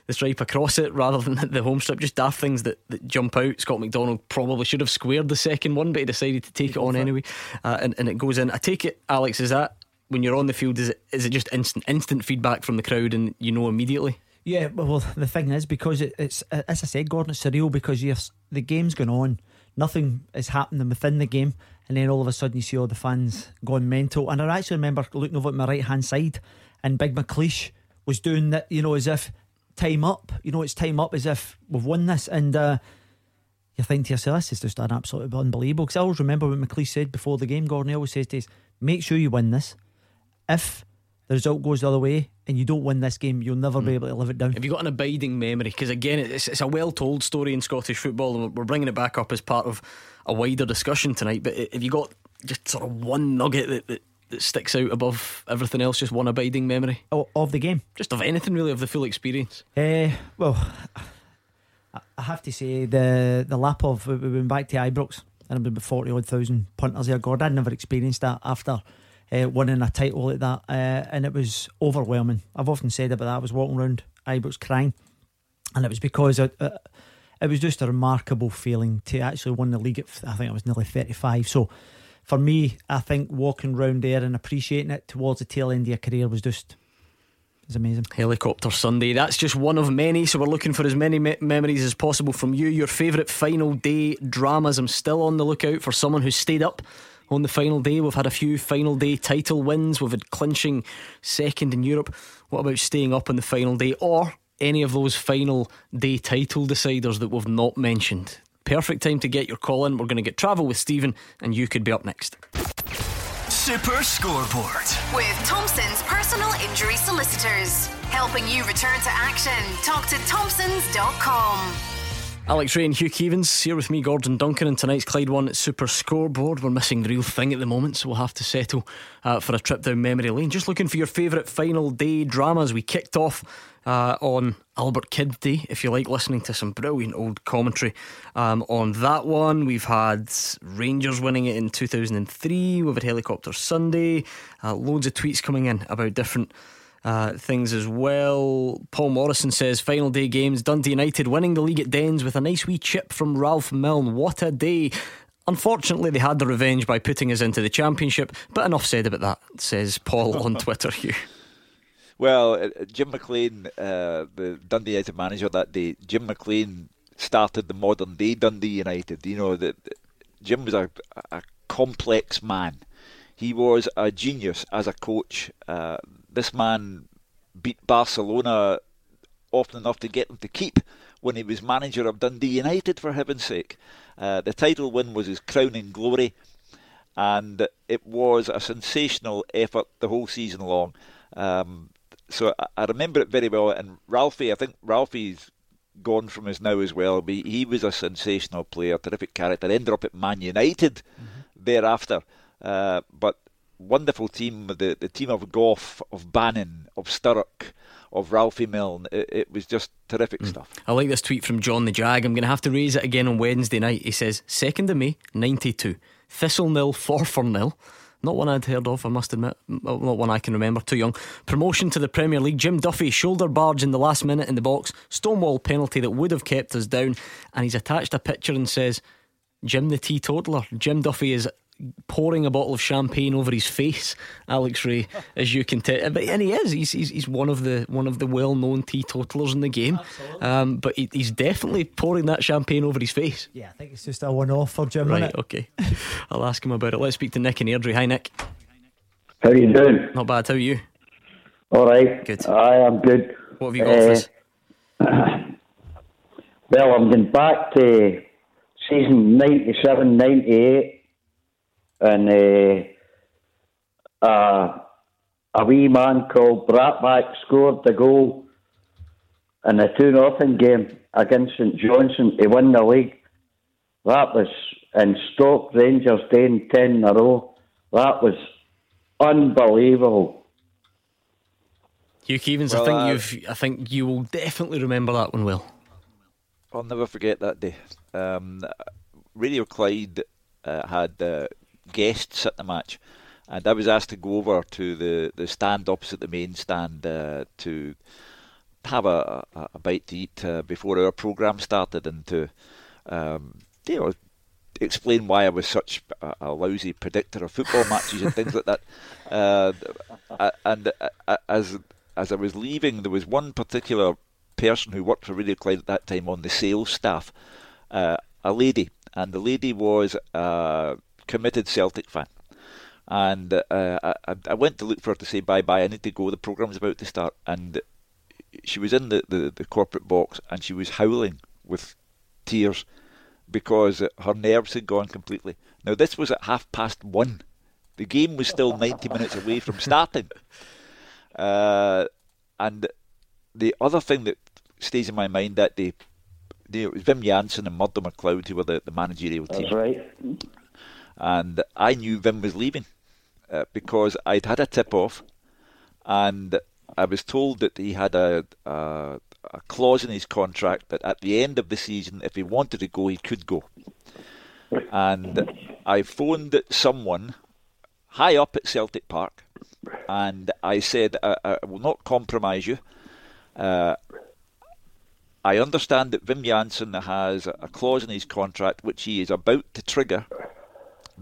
the stripe across it rather than the home strip. Just daft things that, that jump out. Scott McDonald probably should have squared the second one, but he decided to take it on anyway, uh, and, and it goes in. I take it, Alex, is that when you're on the field, is it is it just instant instant feedback from the crowd and you know immediately? Yeah, well, the thing is because it, it's as I said, Gordon, it's surreal because you're, the game's going on, nothing is happening within the game, and then all of a sudden you see all the fans going mental. And I actually remember looking over at my right hand side, and Big McLeish was doing that, you know, as if time up, you know, it's time up as if we've won this, and. Uh, you think to yourself, this is just an absolutely unbelievable. Because I always remember what McLeish said before the game. Gordon he always says to us, make sure you win this. If the result goes the other way and you don't win this game, you'll never mm. be hmm. able to live it down. Have you got an abiding memory? Because again, it's, it's a well told story in Scottish football, and we're bringing it back up as part of a wider discussion tonight. But have you got just sort of one nugget that, that, that sticks out above everything else? Just one abiding memory oh, of the game, just of anything really, of the full experience. Uh, well. I have to say the the lap of we went back to Ibrox and it was about forty odd thousand punters here. God, I'd never experienced that after uh, winning a title like that, uh, and it was overwhelming. I've often said about that. I was walking around Ibrox crying, and it was because it, it, was just a remarkable feeling to actually win the league. At, I think I was nearly thirty five. So for me, I think walking around there and appreciating it towards the tail end of your career was just is amazing. Helicopter Sunday. That's just one of many. So we're looking for as many me- memories as possible from you. Your favourite final day dramas. I'm still on the lookout for someone who stayed up on the final day. We've had a few final day title wins. We've had clinching second in Europe. What about staying up on the final day or any of those final day title deciders that we've not mentioned? Perfect time to get your call in. We're going to get travel with Stephen, and you could be up next. Super Scoreboard. With Thompson's personal injury solicitors. Helping you return to action. Talk to Thompsons.com. Alex Rae and Hugh Keevins here with me, Gordon Duncan, and tonight's Clyde One Super Scoreboard. We're missing the real thing at the moment, so we'll have to settle uh, for a trip down memory lane. Just looking for your favourite final day dramas. We kicked off uh, on Albert Kidd Day, if you like listening to some brilliant old commentary um, on that one. We've had Rangers winning it in 2003, we've had Helicopter Sunday, uh, loads of tweets coming in about different. Uh, things as well. Paul Morrison says final day games. Dundee United winning the league at Dens with a nice wee chip from Ralph Milne. What a day! Unfortunately, they had the revenge by putting us into the championship, but enough said about that, says Paul on Twitter. Hugh. Well, uh, Jim McLean, uh, the Dundee United manager that day, Jim McLean started the modern day Dundee United. You know that Jim was a, a complex man. He was a genius as a coach. Uh, this man beat Barcelona often enough to get them to keep when he was manager of Dundee United, for heaven's sake. Uh, the title win was his crowning glory, and it was a sensational effort the whole season long. Um, so I, I, remember it very well. And Ralphie, I think Ralphie's gone from us now as well. But he was a sensational player, terrific character. Ended up at Man United mm-hmm. thereafter. Uh, but wonderful team, the the team of Gough, of Bannon, of Sturrock, of Ralphie Milne. It, it was just terrific mm. stuff. I like this tweet from John the Jag. I'm going to have to raise it again on Wednesday night. He says, 2nd of May, 92. Thistle nil, four for nil. Not one I'd heard of, I must admit. Not one I can remember, too young. Promotion to the Premier League. Jim Duffy, shoulder barge in the last minute in the box. Stonewall penalty that would have kept us down. And he's attached a picture and says, Jim the teetotaler. Jim Duffy is pouring a bottle of champagne over his face, Alex Rae, as you can tell. But And he is. He's, he's, he's one of the one of the well known teetotalers in the game. Um, but he, he's definitely pouring that champagne over his face. Yeah, I think it's just a one off for Jim. Right. Okay. I'll ask him about it. Let's speak to Nick and Airdrie. Hi, Nick. How are you doing? Not bad. How are you? All right. Good. I am good. What have you got uh, for us? Well, I'm going back to season 97 98 and uh, uh, a wee man called Brattbakk scored the goal in a two nothing game against St Johnstone to win the league. That was in Stoke Rangers doing 10 in a row. That was unbelievable. Hugh Keevins, well, I think uh, you've, I think you will definitely remember that one well. I'll never forget that day. Um, Radio Clyde uh, had uh, guests at the match, and I was asked to go over to the, the stand opposite the main stand uh, to have a, a, a bite to eat uh, before our programme started and to, um, you know, explain why I was such a, a, lousy predictor of football matches and things like that. Uh, and uh, as as I was leaving, there was one particular person who worked for Radio Clyde at that time on the sales staff, uh, a lady, and the lady was a committed Celtic fan. And uh, I, I, went to look for her to say bye bye. I need to go. The programme's about to start, and she was in the, the, the corporate box and she was howling with tears because her nerves had gone completely. Now this was at half past one. The game was still ninety minutes away from starting. Uh, and the other thing that stays in my mind that day, it was Wim Jansen and Murdo McLeod who were the, the managerial team. That's right. And I knew Wim was leaving uh, because I'd had a tip off, and I was told that he had a, a, a clause in his contract that at the end of the season, if he wanted to go, he could go. And I phoned someone high up at Celtic Park, and I said, I, I will not compromise you. Uh, I understand that Wim Jansen has a clause in his contract which he is about to trigger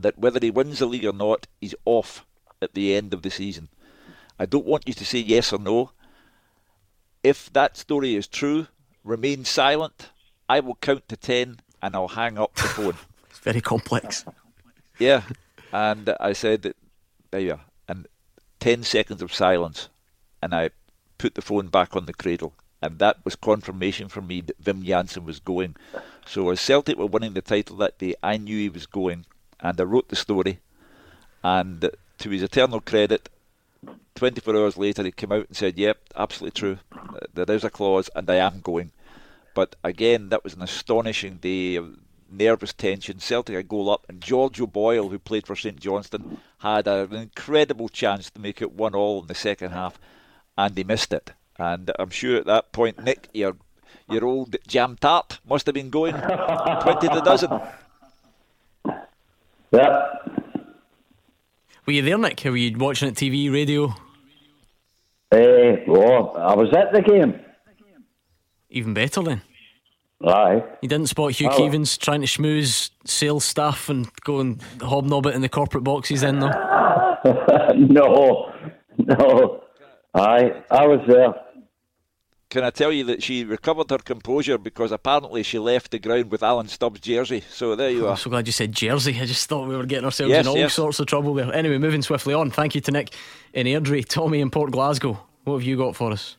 that whether he wins the league or not, he's off at the end of the season. I don't want you to say yes or no. If that story is true, remain silent. I will count to ten and I'll hang up the phone. it's very complex. Yeah. And I said, there you are. And 10 seconds of silence. And I put the phone back on the cradle and that was confirmation for me that Wim Jansen was going. So as Celtic were winning the title that day, I knew he was going, and I wrote the story. And to his eternal credit, 24 hours later, he came out and said, "Yep, absolutely true. There is a clause, and I am going." But again, that was an astonishing day of nervous tension. Celtic a goal up, and George O'Boyle, who played for St Johnstone, had an incredible chance to make it one all in the second half, and he missed it. And I'm sure at that point, Nick, your your old jam tart must have been going twenty to dozen. Yeah. Were you there, Nick? Were you watching it TV, radio? Uh, well, I was at the game. Even better then. Aye. You didn't spot Hugh oh. Trying to schmooze sales staff and go and hobnob it in the corporate boxes then, though? no, no. Aye, I was there. Can I tell you that she recovered her composure because apparently she left the ground with Alan Stubbs' jersey? So there you are. I'm so glad you said jersey. I just thought we were getting ourselves yes, in all yes. sorts of trouble there. Anyway, moving swiftly on. Thank you to Nick in Airdrie, Tommy in Port Glasgow. What have you got for us?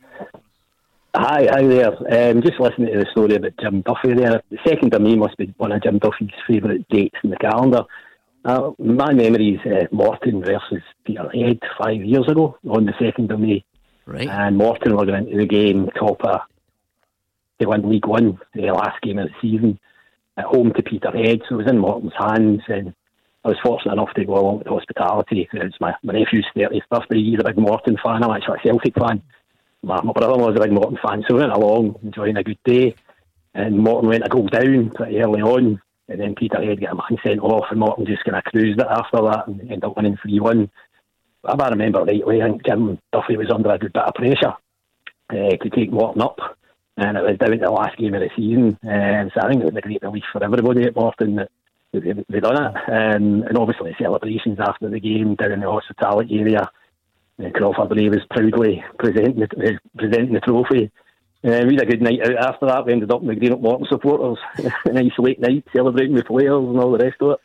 Hi, hi there. Um, just listening to the story about Jim Duffy there. The second to me must be one of Jim Duffy's favourite dates in the calendar. Uh, my memory is uh, Morton versus Peterhead five years ago on the second of May. Right. And Morton were going into the game top of, they won League One, the last game of the season, at home to Peterhead. So it was in Morton's hands. And I was fortunate enough to go along with the hospitality. It's my, my nephew's 30th birthday. He's a big Morton fan. I'm actually a Celtic fan. My, my brother was a big Morton fan. So we went along, enjoying a good day. And Morton went a goal down pretty early on. And then Peterhead got a man sent off, and Morton just kind of cruised it after that and ended up winning 3 1 I remember rightly, I think Jim Duffy was under a good bit of pressure uh, to take Morton up, and it was down to the last game of the season. Um, so I think it was a great relief for everybody at Morton that they done it, um, and obviously celebrations after the game down in the hospitality area. Uh, Crawford Bray was proudly presenting the, uh, presenting the trophy. Uh, we had a good night out after that. We ended up in the Greenock Morton supporters, a nice late night celebrating with players and all the rest of it.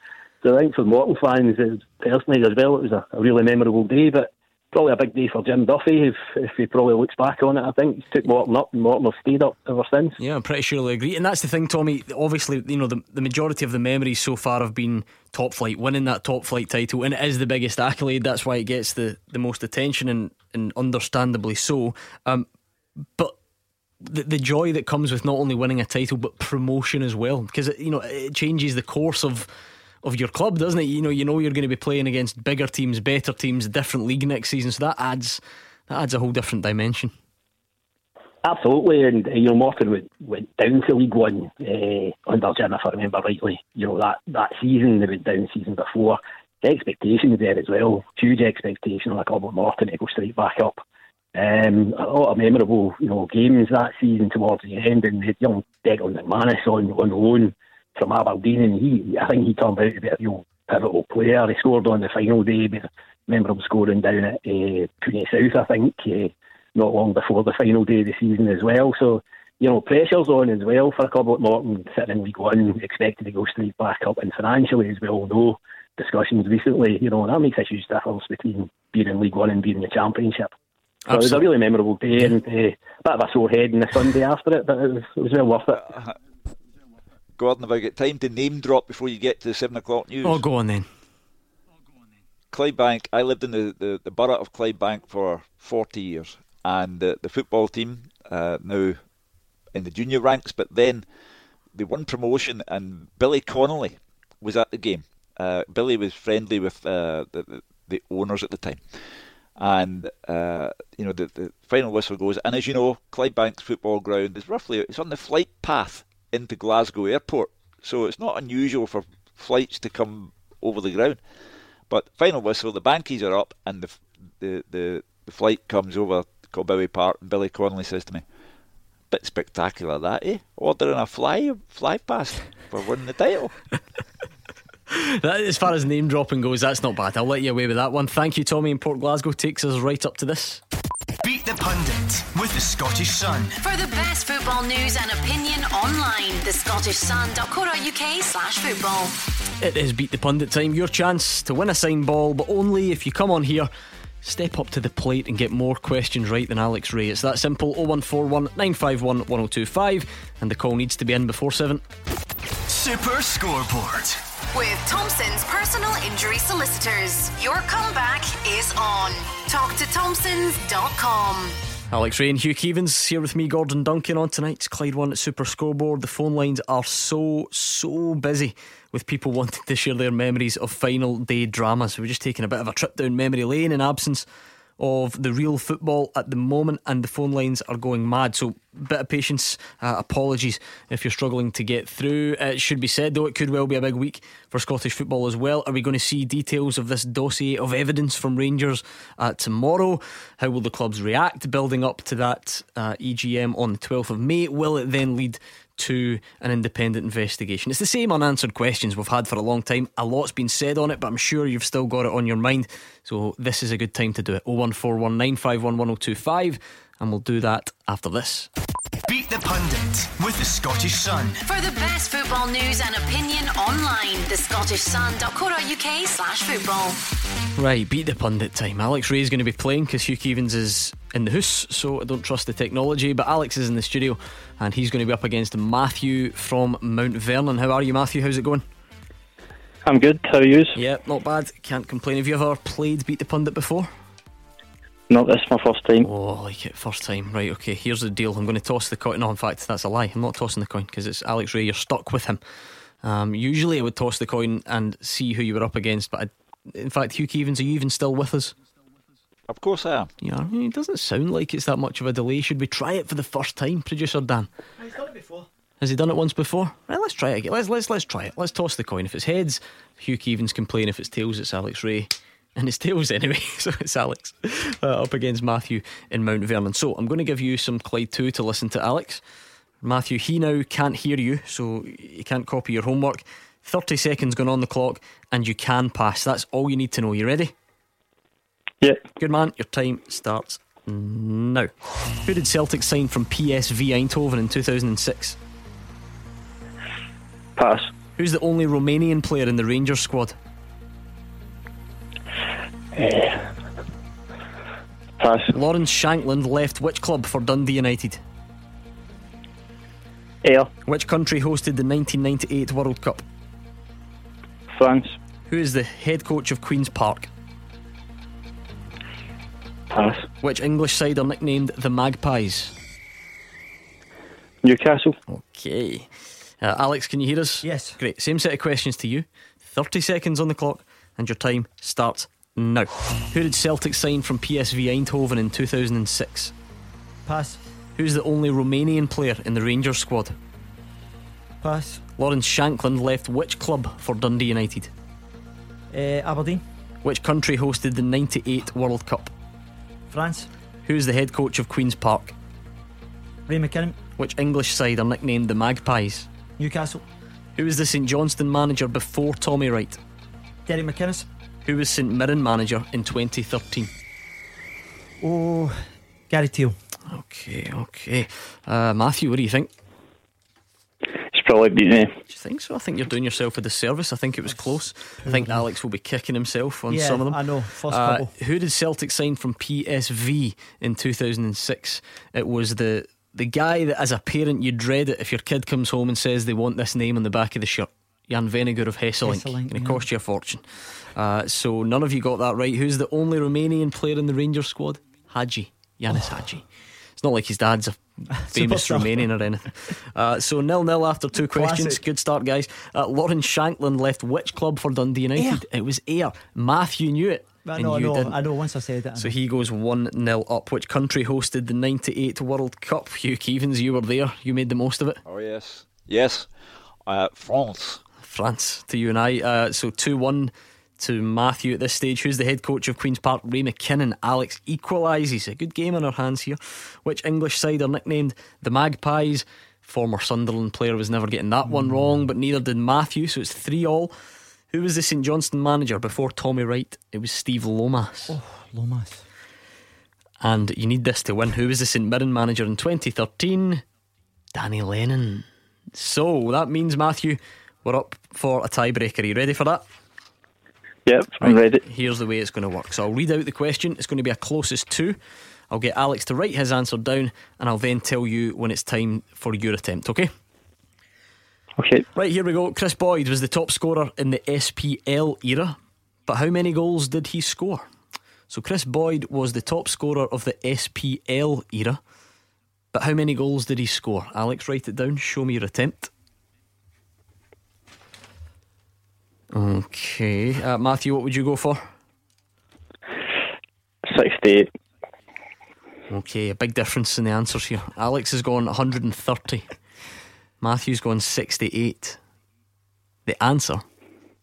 I think for Morton fans, personally as well, it was a, a, really memorable day, but probably a big day for Jim Duffy if, if he probably looks back on it. I think he took Morton up and Morton have stayed up ever since. Yeah, I'm pretty sure he'll agree. And that's the thing, Tommy. Obviously, you know, the, the majority of the memories so far have been top flight, winning that top flight title, and it is the biggest accolade. That's why it gets the, the most attention, and, and understandably so. Um, but the, the joy that comes with not only winning a title but promotion as well, because you know it changes the course of of your club, doesn't it? You know, you know you're going to be playing against bigger teams, better teams, different league next season. So that adds that adds a whole different dimension. Absolutely, and you know Morton went, went down to League One uh, under Jim, if I remember rightly. You know that that season they went down season before. The expectations there as well, huge expectation on a club like Morton to go straight back up. Um, a lot of memorable, you know, games that season towards the end, and the young Declan McManus on on loan from Aberdeen, and he, I think he turned out to be a real pivotal player. He scored on the final day, remember him scoring down at uh, Cooney South, I think, uh, not long before the final day of the season as well. So, you know, pressure's on as well for like Morton sitting in League One, expected to go straight back up, and financially, as we all know, discussions recently, you know, that makes a huge difference between being in League One and being in the Championship. So it was a really memorable day and uh, a bit of a sore head on the Sunday after it, but it was, it was well worth it. Gordon, have I got time to name drop before you get to the seven o'clock news? Oh, go on then. Clydebank, I lived in the, the, the borough of Clydebank for 40 years, and the, the football team, uh, now in the junior ranks, but then they won promotion, and Billy Connolly was at the game. Uh, Billy was friendly with uh, the, the, the owners at the time. And uh, you know the, the final whistle goes, and as you know, Clydebank's football ground is roughly it's on the flight path into Glasgow Airport, so it's not unusual for flights to come over the ground. But final whistle, the bankies are up, and the the the, the flight comes over Kilbowie Park, and Billy Connolly says to me, "Bit spectacular that, eh? Ordering a fly fly past for winning the title." That, as far as name dropping goes, that's not bad. I'll let you away with that one. Thank you, Tommy in Port Glasgow. Takes us right up to this. Beat the Pundit with the Scottish Sun. For the best football news and opinion online, the Scottish thescottishsun.co.uk slash football. It is Beat the Pundit time. Your chance to win a signed ball, but only if you come on here, step up to the plate and get more questions right than Alex Rae. It's that simple 0141 951 1025, and the call needs to be in before 7. Super Scoreboard. With Thompson's personal injury solicitors. Your comeback is on. Talk to Thompsons.com. Alex Rae and Hugh Keevins here with me, Gordon Duncan, on tonight's Clyde One at Super Scoreboard. The phone lines are so, so busy with people wanting to share their memories of final day dramas. We're just taking a bit of a trip down memory lane in absence of the real football at the moment, and the phone lines are going mad. So, bit of patience. Uh, apologies if you're struggling to get through. It should be said, though, it could well be a big week for Scottish football as well. Are we going to see details of this dossier of evidence from Rangers uh, tomorrow? How will the clubs react building up to that uh, EGM on the 12th of May? Will it then lead to an independent investigation. It's the same unanswered questions we've had for a long time. A lot's been said on it, but I'm sure you've still got it on your mind. So this is a good time to do it. 01419511025 and we'll do that after this. Beat the Pundit with the Scottish Sun. For the best football news and opinion online, the Scottish thescottishsun.co.uk slash football. Right, beat the pundit time. Alex Rae is going to be playing because Hugh Keevins is in the house, so I don't trust the technology. But Alex is in the studio and he's going to be up against Matthew from Mount Vernon. How are you, Matthew? How's it going? I'm good. How are you? Yeah, not bad. Can't complain. Have you ever played Beat the Pundit before? Not this, my first time. Oh, I like it. First time. Right, okay. Here's the deal. I'm going to toss the coin. No, in fact, that's a lie. I'm not tossing the coin because it's Alex Rae. You're stuck with him. Um, usually I would toss the coin and see who you were up against, but I, in fact, Hugh Keevins, are you even still with us? Of course I am. Yeah, I mean, it doesn't sound like it's that much of a delay. Should we try it for the first time, producer Dan? He's done it before. Has he done it once before? Right, let's try it again. Let's let's let's try it. Let's toss the coin. If it's heads, Hugh Keevins can play, and if it's tails, it's Alex Rae. And his tails anyway, so it's Alex uh, up against Matthew in Mount Vernon. So I'm going to give you some Clyde 2 to listen to Alex. Matthew, he now can't hear you, so you can't copy your homework. 30 seconds going on the clock, and you can pass. That's all you need to know. You ready? Yeah. Good man, your time starts now. Who did Celtic sign from PSV Eindhoven in 2006? Pass. Who's the only Romanian player in the Rangers squad? Eh. pass. Lawrence Shankland left which club for Dundee United? Ayr. Which country hosted the 1998 World Cup? France. Who is the head coach of Queen's Park? Pass. Which English side are nicknamed the Magpies? Newcastle. Okay. Uh, Alex, can you hear us? Yes. Great. Same set of questions to you. 30 seconds on the clock, and your time starts now. Who did Celtic sign from PSV Eindhoven in 2006? Pass. Who's the only Romanian player in the Rangers squad? Pass. Lawrence Shankland left which club for Dundee United? Uh, Aberdeen. Which country hosted the 98 World Cup? France. Who's the head coach of Queen's Park? Ray McKinnon, Which English side are nicknamed the Magpies? Newcastle, Who was the St Johnstone manager before Tommy Wright? Derek McInnes. Who was St Mirren manager in 2013? Oh, Gary Teale. Okay, okay. Uh, Matthew, what do you think? It's probably beat me. Do you think so? I think you're doing yourself a disservice. I think it was close. I think Alex will be kicking himself on Yeah, some of them. I know. First Uh, couple. who did Celtic sign from PSV in 2006? It was the the guy that, as a parent, you dread it if your kid comes home and says they want this name on the back of the shirt. Jan Vennegoor of Hesselink. Hesselink, Going to yeah. cost you a fortune. Uh, so none of you got that right. Who's the only Romanian player in the Rangers squad? Hagi. Ianis Hagi. It's not like his dad's a famous Romanian or anything. Uh, so nil nil after two questions. Good start, guys. Uh, Lawrence Shankland left which club for Dundee United? It was Ayr. Matthew knew it. I and know, I you know, didn't. I know. Once I said it, So he goes 1 0 up. Which country hosted the 98 World Cup? Hugh Keevins, you were there. You made the most of it. Oh, yes. Yes. Uh, France. France to you and I. Uh, so 2 1 to Matthew at this stage. Who's the head coach of Queen's Park? Ray McKinnon. Alex equalises. A good game on our hands here. Which English side are nicknamed the Magpies? Former Sunderland player was never getting that one hmm. wrong, but neither did Matthew. So it's 3 all. Who was the St Johnstone manager before Tommy Wright? It was Steve Lomas. Oh, Lomas. And you need this to win. Who was the St Mirren manager in 2013? Danny Lennon. So that means, Matthew, we're up for a tiebreaker. Are you ready for that? Yep, I'm ready. Here's the way it's going to work. So I'll read out the question. It's going to be a closest two. I'll get Alex to write his answer down, and I'll then tell you when it's time for your attempt, okay? Okay. Right, here we go. Kris Boyd was the top scorer in the SPL era, but how many goals did he score? So Kris Boyd was the top scorer of the SPL era, but how many goals did he score? Alex, write it down. Show me your attempt. Okay. Uh, Matthew, what would you go for? 68. Okay, a big difference in the answers here. Alex has gone 130. Matthew's gone 68. The answer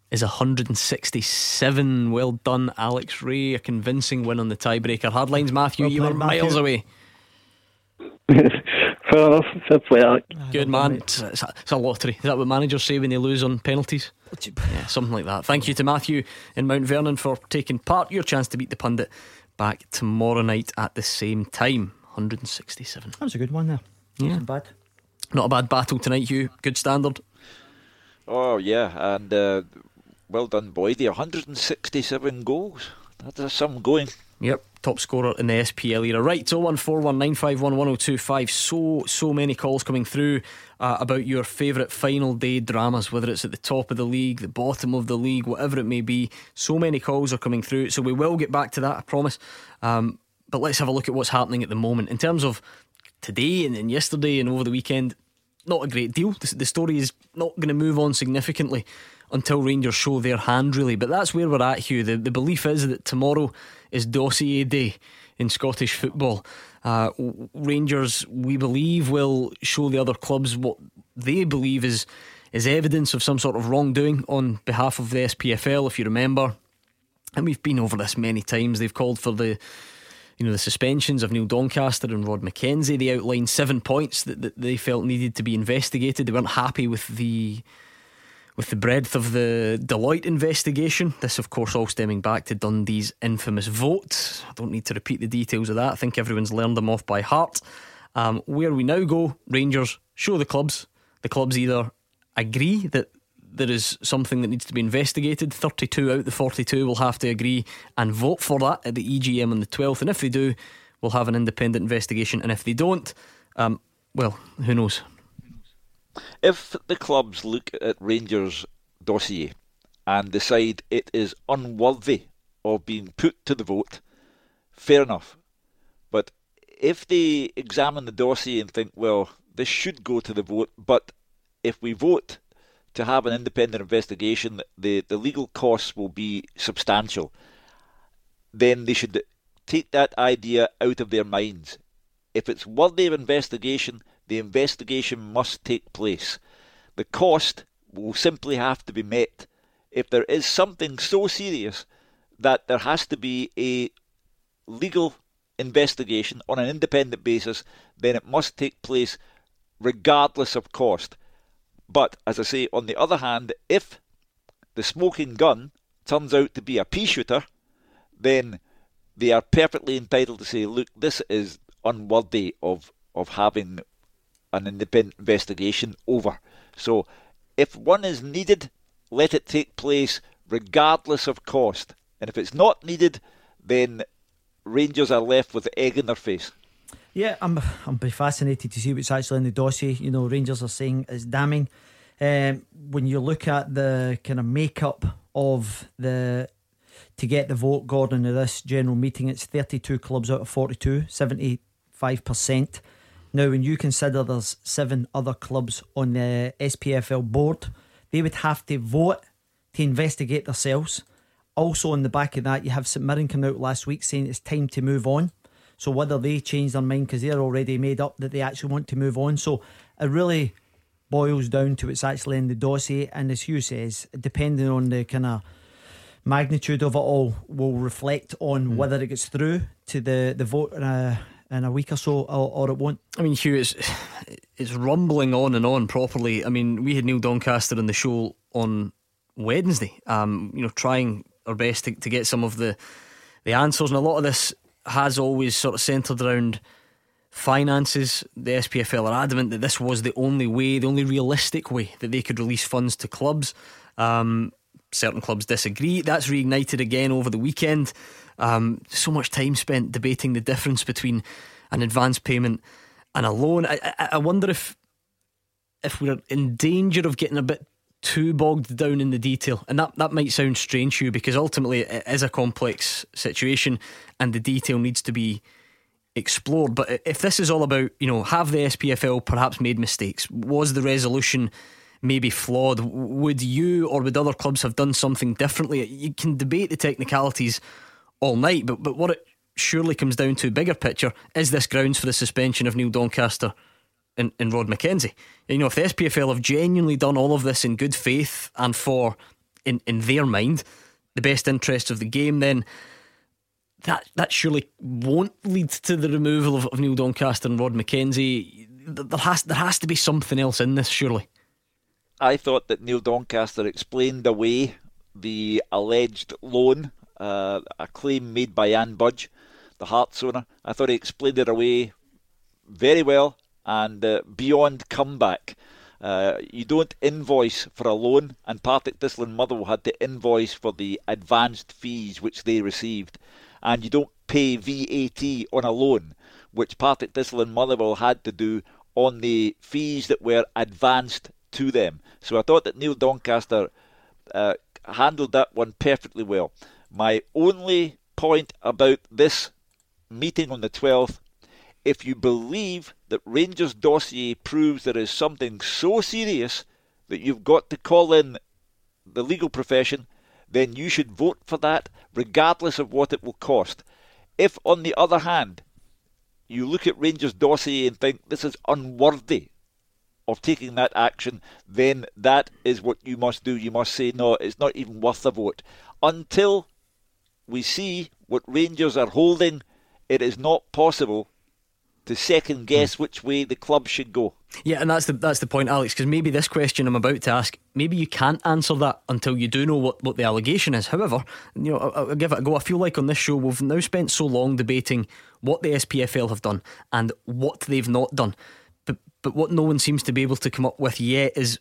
is 167. Well done, Alex Rae. A convincing win on the tiebreaker. Hardlines, Matthew, Well you were played, Matthew. miles away. Fair enough. Fair play, Alex. Good man. It's, it's a, it's a lottery. Is that what managers say when they lose on penalties? Yeah, something like that. Thank you to Matthew in Mount Vernon for taking part. Your chance to beat the pundit back tomorrow night at the same time. 167. That was a good one there. Yeah. Wasn't bad. Not a bad battle tonight, Hugh. Good standard. Oh, yeah. And uh, well done, Boydie. 167 goals. That's some going. Yep, top scorer in the SPL era. Right, 01419511025. So, so many calls coming through uh, about your favourite final day dramas, whether it's at the top of the league, the bottom of the league, whatever it may be. So many calls are coming through. So, we will get back to that, I promise. Um, but let's have a look at what's happening at the moment. In terms of today and, yesterday and over the weekend, not a great deal. The, the story is not going to move on significantly until Rangers show their hand, really. But that's where we're at, Hugh. The, the belief is that tomorrow is dossier day in Scottish football. Uh, Rangers, we believe, will show the other clubs what they believe is is evidence of some sort of wrongdoing on behalf of the SPFL. If you remember, and we've been over this many times, they've called for the you know the suspensions of Neil Doncaster and Rod McKenzie. They outlined seven points that, that they felt needed to be investigated. They weren't happy with the with the breadth of the Deloitte investigation. This, of course, all stemming back to Dundee's infamous vote. I don't need to repeat the details of that. I think everyone's learned them off by heart. Um, where we now go, Rangers show the clubs. The clubs either agree that there is something that needs to be investigated. 32 out of the 42 will have to agree and vote for that at the EGM on the 12th. And if they do, we'll have an independent investigation. And if they don't, um, well, who knows? If the clubs look at Rangers' dossier and decide it is unworthy of being put to the vote, fair enough. But if they examine the dossier and think, well, this should go to the vote, but if we vote to have an independent investigation, the, the legal costs will be substantial, then they should take that idea out of their minds. If it's worthy of investigation, the investigation must take place. The cost will simply have to be met. If there is something so serious that there has to be a legal investigation on an independent basis, then it must take place regardless of cost. But as I say, on the other hand, if the smoking gun turns out to be a pea shooter, then they are perfectly entitled to say, look, this is unworthy of, of having an independent investigation over. So if one is needed, let it take place regardless of cost. And if it's not needed, then Rangers are left with egg in their face. Yeah, I'm I'm be fascinated to see what's actually in the dossier. You know, Rangers are saying it's damning. Um, when you look at the kind of makeup of the to get the vote, Gordon, of this general meeting, it's 32 clubs out of 42, 75%. Now, when you consider there's seven other clubs on the SPFL board, they would have to vote to investigate themselves. Also, on the back of that, you have St Mirren come out last week saying it's time to move on. So, whether they change their mind because they're already made up that they actually want to move on. So, it really boils down to what's actually in the dossier. And as Hugh says, depending on the kind of magnitude of it all, will reflect on mm. whether it gets through to the, the vote a, in a week or so or, or it won't. I mean, Hugh, it's, it's rumbling on and on properly. I mean, we had Neil Doncaster on the show on Wednesday, um, you know, trying our best to, to get some of the, the answers. And a lot of this has always sort of centred around finances. The SPFL are adamant that this was the only way, the only realistic way that they could release funds to clubs. Um, certain clubs disagree. That's reignited again over the weekend. Um, so much time spent debating the difference between an advance payment and a loan. I, I, I wonder if if we're in danger of getting a bit too bogged down in the detail. And that, that might sound strange to you because ultimately it is a complex situation and the detail needs to be explored. But if this is all about, you know, have the SPFL perhaps made mistakes? Was the resolution maybe flawed? Would you or would other clubs have done something differently? You can debate the technicalities all night, but, but what it surely comes down to, bigger picture, is this grounds for the suspension of Neil Doncaster? and, and Rod McKenzie. You know, if the SPFL have genuinely done all of this in good faith and for, in, in their mind, the best interests of the game, then that that surely won't lead to the removal of, of Neil Doncaster and Rod McKenzie. There has there has to be something else in this, surely. I thought that Neil Doncaster explained away the alleged loan, uh, a claim made by Ann Budge, the Hearts owner. I thought he explained it away very well and uh, beyond comeback. Uh, you don't invoice for a loan, and Partick Thistle and Motherwell had to invoice for the advanced fees which they received, and you don't pay VAT on a loan, which Partick Thistle and Motherwell had to do on the fees that were advanced to them. So I thought that Neil Doncaster uh, handled that one perfectly well. My only point about this meeting on the 12th if you believe that Rangers' dossier proves there is something so serious that you've got to call in the legal profession, then you should vote for that regardless of what it will cost. If, on the other hand, you look at Rangers' dossier and think this is unworthy of taking that action, then that is what you must do. You must say, no, it's not even worth a vote. Until we see what Rangers are holding, it is not possible to second guess hmm. which way the club should go. Yeah, and that's the that's the point, Alex. Because maybe this question I'm about to ask, maybe you can't answer that until you do know what, what the allegation is. However, you know, I'll, I'll give it a go. I feel like on this show we've now spent so long debating what the SPFL have done and what they've not done, but but what no one seems to be able to come up with yet is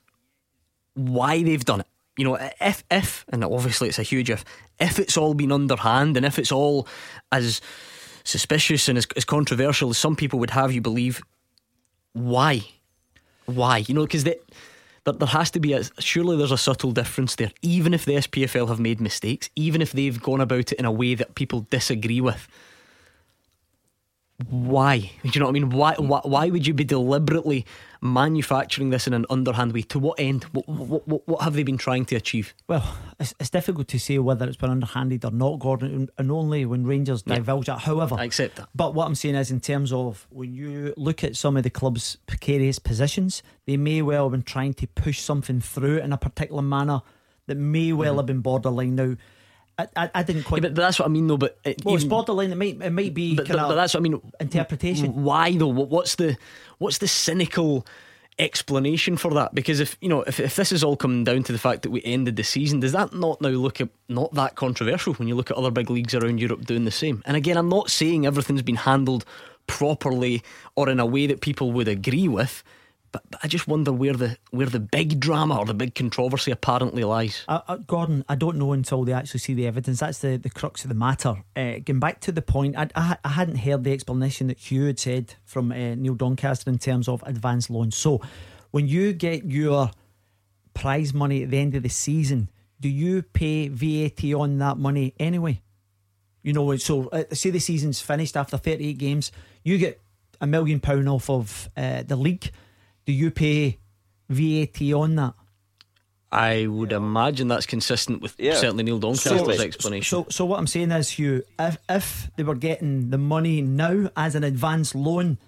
why they've done it. You know, if if and obviously it's a huge if, if it's all been underhand and if it's all as suspicious and as, as controversial as some people would have you believe, why? Why? You know, because that. there, there has to be a surely there's a subtle difference there. Even if the SPFL have made mistakes, even if they've gone about it in a way that people disagree with, why? Do you know what I mean? Why, why, why would you be deliberately manufacturing this in an underhand way? To what end? What, what, what, what have they been trying to achieve? Well, it's, it's difficult to say whether it's been underhanded or not, Gordon, and only when Rangers Yeah. divulge that. However, I accept that. But what I'm saying is, in terms of when you look at some of the club's precarious positions, they may well have been trying to push something through in a particular manner that may well mm-hmm. have been borderline. Now, I, I, I didn't quite. Yeah, but that's what I mean, though. But it, well, it's even- borderline. It might it might be but, but- but that's what I mean. Interpretation. Why though? What's the what's the cynical explanation for that? Because if you know, if, if this is all coming down to the fact that we ended the season, does that not now look at, not that controversial when you look at other big leagues around Europe doing the same? And again, I'm not saying everything's been handled properly or in a way that people would agree with. But, but I just wonder where the where the big drama or the big controversy apparently lies. Uh, uh, Gordon, I don't know until they actually see the evidence. That's the, the crux of the matter. Uh, going back to the point, I, I, I hadn't heard the explanation that Hugh had said from uh, Neil Doncaster in terms of advance loans. So, when you get your prize money at the end of the season, do you pay VAT on that money anyway? You know, so uh, say the season's finished after 38 games, you get a million pound off of uh, the league. Do you pay VAT on that? I would imagine that's consistent with Yeah. certainly Neil Doncaster's Certainly. explanation. So, so what I'm saying is, Hugh, if if they were getting the money now as an advance loan,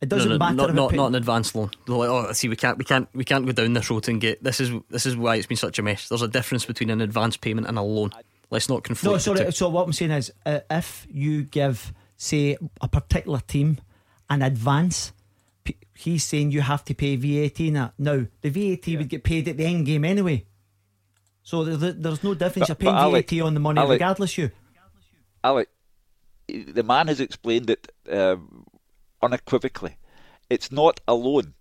it doesn't no, no, matter. Not, not, pay- not an advance loan. They're like, oh, see, we can't, we can't, we can't go down this road and get this is this is why it's been such a mess. There's a difference between an advance payment and a loan. Let's not conflate. no, sorry. So what I'm saying is, uh, if you give, say, a particular team an advance, p- he's saying you have to pay VAT that. Now, the VAT would get paid at the end game anyway. So there, there- there's no difference. But- You're paying Alec- VAT on the money Alec- regardless. You. Alec, the man has explained it um, unequivocally. It's not a loan.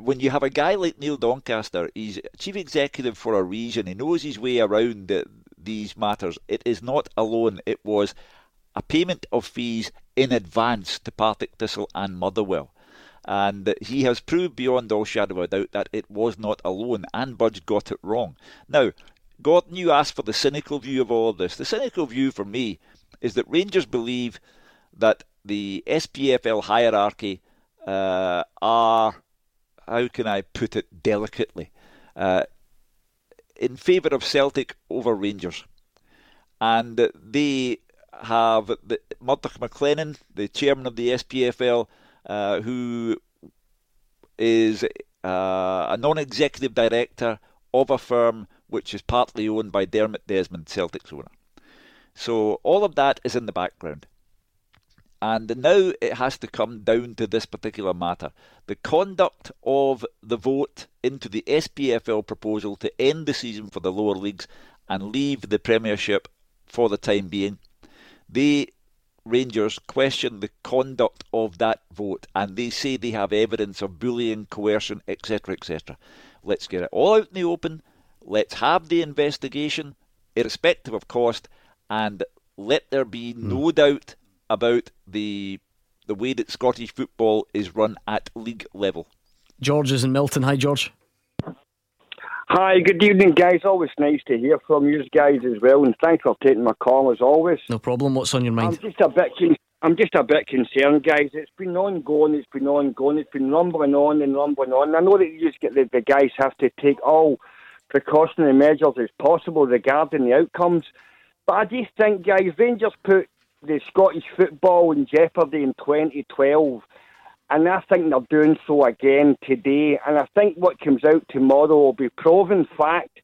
When you have a guy like Neil Doncaster, he's chief executive for a reason. He knows his way around the, these matters. It is not a loan. It was a payment of fees in advance to Partick Thistle and Motherwell. And he has proved beyond all shadow of a doubt that it was not alone, and Budge got it wrong. Now, Gordon, you asked for the cynical view of all of this. The cynical view for me is that Rangers believe that the SPFL hierarchy uh, are, how can I put it delicately, uh, in favour of Celtic over Rangers. And they have Murdoch McLennan, the chairman of the SPFL, who is uh, a non executive director of a firm which is partly owned by Dermot Desmond, Celtic's owner. So all of that is in the background. And now it has to come down to this particular matter. The conduct of the vote into the SPFL proposal to end the season for the lower leagues and leave the Premiership for the time being. They, Rangers, question the conduct of that vote and they say they have evidence of bullying, coercion, etc. etc. Let's get it all out in the open. Let's have the investigation, irrespective of cost, and let there be hmm. no doubt about the the way that Scottish football is run at league level. George is in Milton. Hi, George. Hi, good evening, guys. Always nice to hear from you guys as well, and thanks for taking my call as always. No problem. What's on your mind? I'm just a bit, con- I'm just a bit concerned, guys. It's been ongoing. It's been ongoing. It's been rumbling on and rumbling on. I know that you just get the, the guys have to take all precautionary measures as possible regarding the outcomes, but I just think, guys, Rangers put the Scottish football in jeopardy in 2012 and I think they're doing so again today. And I think what comes out tomorrow will be proven fact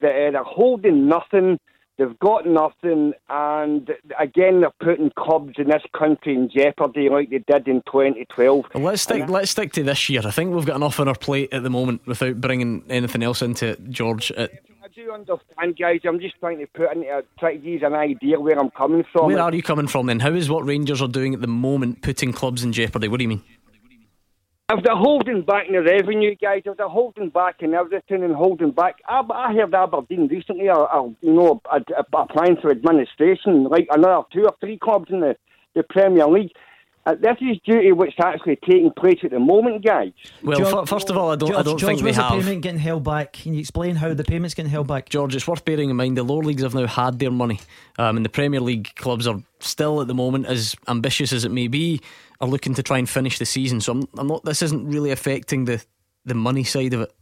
that uh, they're holding nothing, they've got nothing, and again they're putting clubs in this country in jeopardy like they did in 2012. Well, let's stick. Let's stick to this year. I think we've got enough on our plate at the moment without bringing anything else into it, George. Uh, I do understand, guys. I'm just trying to put in, uh, try to give you an idea where I'm coming from. where are you coming from then? How is what Rangers are doing at the moment putting clubs in jeopardy? What do you mean? If they're holding back in the revenue, guys, if they're holding back in everything and holding back, I, I heard Aberdeen recently are, are you know, applying for administration, like another two or three clubs in the, the Premier League. Uh, this is duty which is actually taking place at the moment, guys. Well, fir- first of all, I don't. George, I don't George, think they where's the have. payment getting held back? Can you explain how the payment's getting held back? George, it's worth bearing in mind the lower leagues have now had their money, um, and the Premier League clubs are still at the moment, as ambitious as it may be, are looking to try and finish the season. So I'm, I'm not. This isn't really affecting the the money side of it.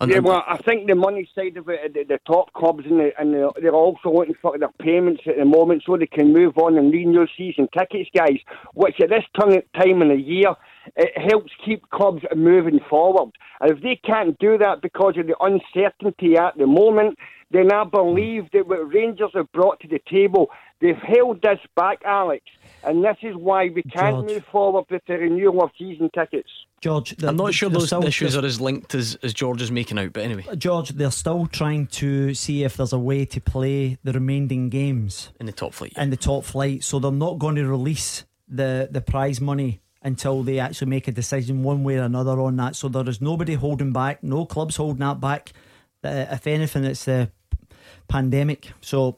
And- yeah, well, I think the money side of it, the, the top clubs, and, the, and the, they're also looking for their payments at the moment so they can move on and renew season tickets, guys. Which at this time in the year, it helps keep clubs moving forward. And if they can't do that because of the uncertainty at the moment, then I believe that what Rangers have brought to the table, they've held this back, Alex. And this is why we can't George. move forward with the renewal of season tickets. George, I'm not sure those still- issues are as linked as, as George is making out, but anyway. George, they're still trying to see if there's a way to play the remaining games in the top flight. In the top flight, so they're not going to release the the prize money until they actually make a decision one way or another on that. So there is nobody holding back, no clubs holding that back. Uh, if anything, it's the pandemic. So It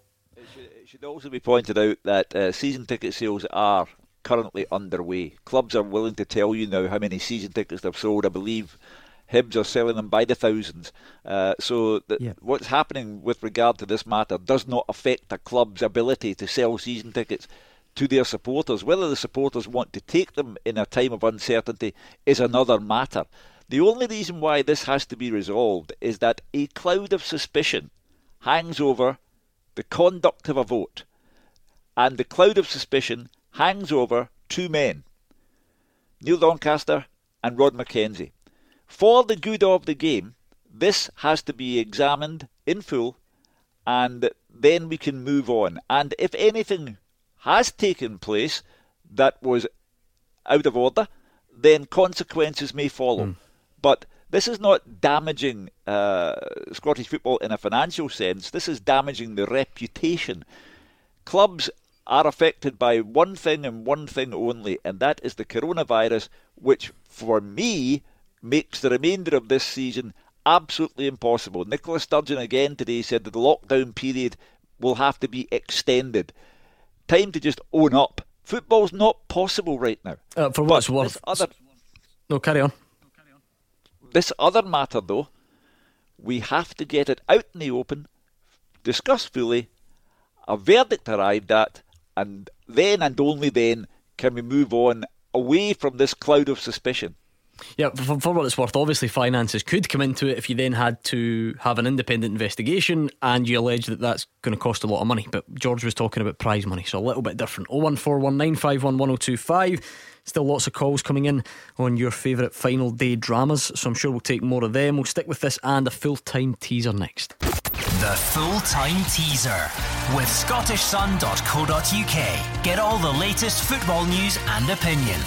should also be pointed out that uh, season ticket sales are currently underway. Clubs are willing to tell you now how many season tickets they've sold. I believe Hibs are selling them by the thousands. Uh, so th- what's happening with regard to this matter does not affect a club's ability to sell season tickets to their supporters. Whether the supporters want to take them in a time of uncertainty is another matter. The only reason why this has to be resolved is that a cloud of suspicion hangs over the conduct of a vote, and the cloud of suspicion hangs over two men, Neil Doncaster and Rod McKenzie. For the good of the game, this has to be examined in full, and then we can move on. And if anything has taken place that was out of order, then consequences may follow. Hmm. But this is not damaging uh, Scottish football in a financial sense. This is damaging the reputation. Clubs are affected by one thing and one thing only, and that is the coronavirus, which for me makes the remainder of this season absolutely impossible. Nicola Sturgeon again today said that the lockdown period will have to be extended. Time to just own up. Football's not possible right now. Uh, for what's worth. other No, carry on. This other matter, though, we have to get it out in the open, discuss fully, a verdict arrived at, and then and only then can we move on away from this cloud of suspicion. Yeah, for, for what it's worth, obviously finances could come into it if you then had to have an independent investigation and you allege that that's going to cost a lot of money. But George was talking about prize money, so a little bit different. 01419511025. Still lots of calls coming in on your favourite final day dramas, so I'm sure we'll take more of them. We'll stick with this and a full time teaser next. The full time teaser with ScottishSun.co.uk. Get all the latest football news and opinion.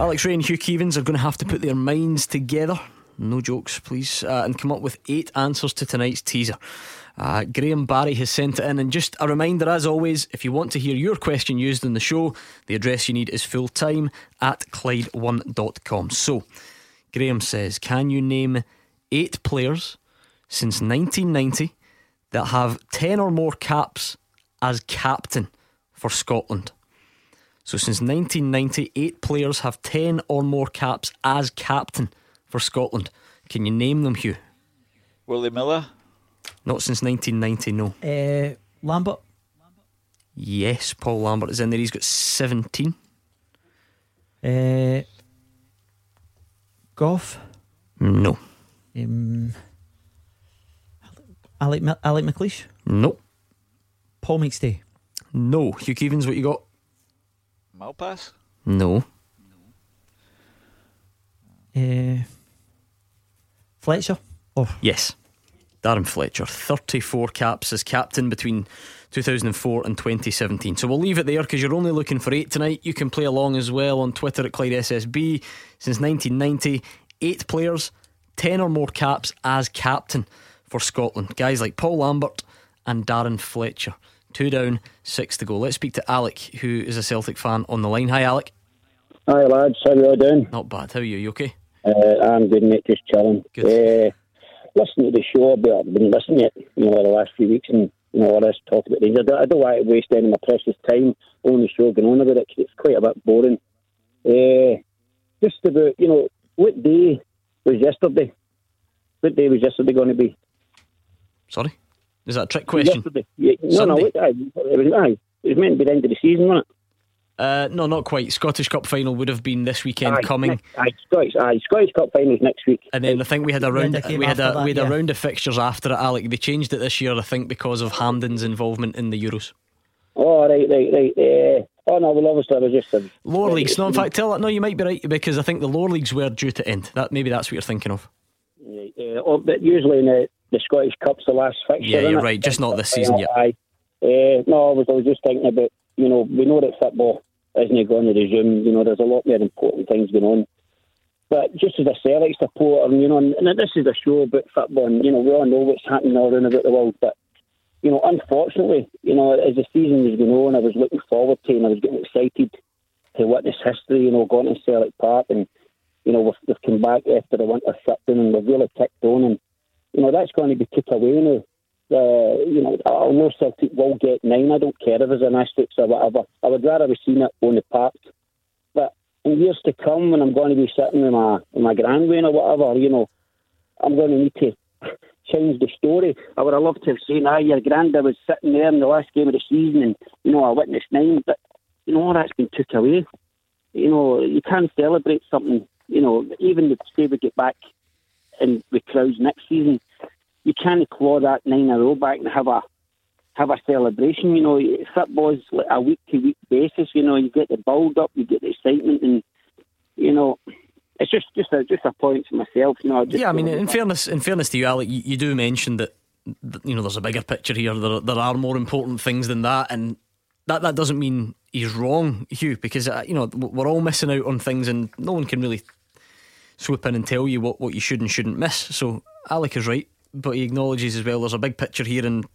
Alex Rae and Hugh Keevins are going to have to put their minds together, no jokes, please, uh, and come up with eight answers to tonight's teaser. Uh, Graham Barry has sent it in, and just a reminder, as always, if you want to hear your question used in the show, the address you need is fulltime at Clyde1.com. So, Graham says, Can you name eight players since 1990 that have 10 or more caps as captain for Scotland? So since 1998, players have 10 or more caps as captain for Scotland. Can you name them, Hugh? Willie Miller? Not since 1990, no. Uh, Lambert? Yes, Paul Lambert is in there. He's got 17. Uh, Gough? No. Um, Alec, Mi- Alec McLeish? No. Paul McStay? No. Hugh Keevins, what you got? Malpas? No. Uh, Fletcher? Oh, Yes. Darren Fletcher, 34 caps as captain between 2004 and 2017. So we'll leave it there because you're only looking for eight tonight. You can play along as well on Twitter at Clyde SSB. Since 1990, eight players, 10 or more caps as captain for Scotland. Guys like Paul Lambert and Darren Fletcher. Two down, six to go. Let's speak to Alec, who is a Celtic fan on the line. Hi, Alec. Hi lads, how you all doing? Not bad. How are you? You okay? Uh, I'm good, mate. Just chilling. Uh, listening to the show, but I've been listening to it, you know, the last few weeks, and you know, all this talk about Rangers. I don't want to waste any of my precious time on the show going on about it 'cause it's quite a bit boring. Uh, just about, you know, what day was yesterday? What day was yesterday going to be? Sorry? Is that a trick question? Yesterday. Yeah, no, no, Sunday. what, aye, it was, aye, it was meant to be the end of the season, wasn't it? Uh, no, not quite. Scottish Cup final would have been this weekend aye, coming. Next, aye, Scottish, aye, Scottish Cup finals next week. And then I think we had a round. We had a that, we had a round of fixtures after it. Alec, they changed it this year, I think, because of Hampden's involvement in the Euros. Oh, right, right, right. Uh, oh, no, well, obviously, I was just. Uh, Lower leagues. No, in fact, tell that. No, you might be right because I think the lower leagues were due to end. That maybe that's what you're thinking of. Uh, oh, but usually in the, the Scottish Cup's the last fixture. Yeah, you're right. Just not this season yet. Aye. Uh, no, I was, I was just thinking about, you know, we know that football isn't going to resume. You know, there's a lot more important things going on. But just as a Celtic supporter, and, you know, and, and this is a show about football, and, you know, we all know what's happening all around about the world, but, you know, unfortunately, you know, as the season was going on, I was looking forward to and I was getting excited to witness history, you know, going to Celtic Park and, you know, we've, we've come back after the winter shutdown and we've really kicked on and, you know, that's going to be took away now. Uh, you know, I know Celtic will get nine. I don't care if it's an asterisk or whatever. I would rather have seen it on the park. But in years to come, when I'm going to be sitting with my with my grandway or whatever, you know, I'm going to need to change the story. I would have loved to have seen, ah, your granddad was sitting there in the last game of the season, and you know, I witnessed nine. But you know, all that's been took away. You know, you can't celebrate something. You know, even if say we get back in with crowds next season, you can't claw that nine in a row back and have a have a celebration. You know, football's like a week to week basis. You know, you get the build up, you get the excitement, and you know, it's just just a just a point to myself. You know, just Yeah, I mean, in fairness, in fairness to you, Alec, you, you do mention that th- you know there's a bigger picture here. There, there are more important things than that, and that that doesn't mean he's wrong, Hugh, because uh, you know we're all missing out on things, and no one can really swoop in and tell you what, what you should and shouldn't miss. So Alec is right, but he acknowledges as well there's a big picture here, and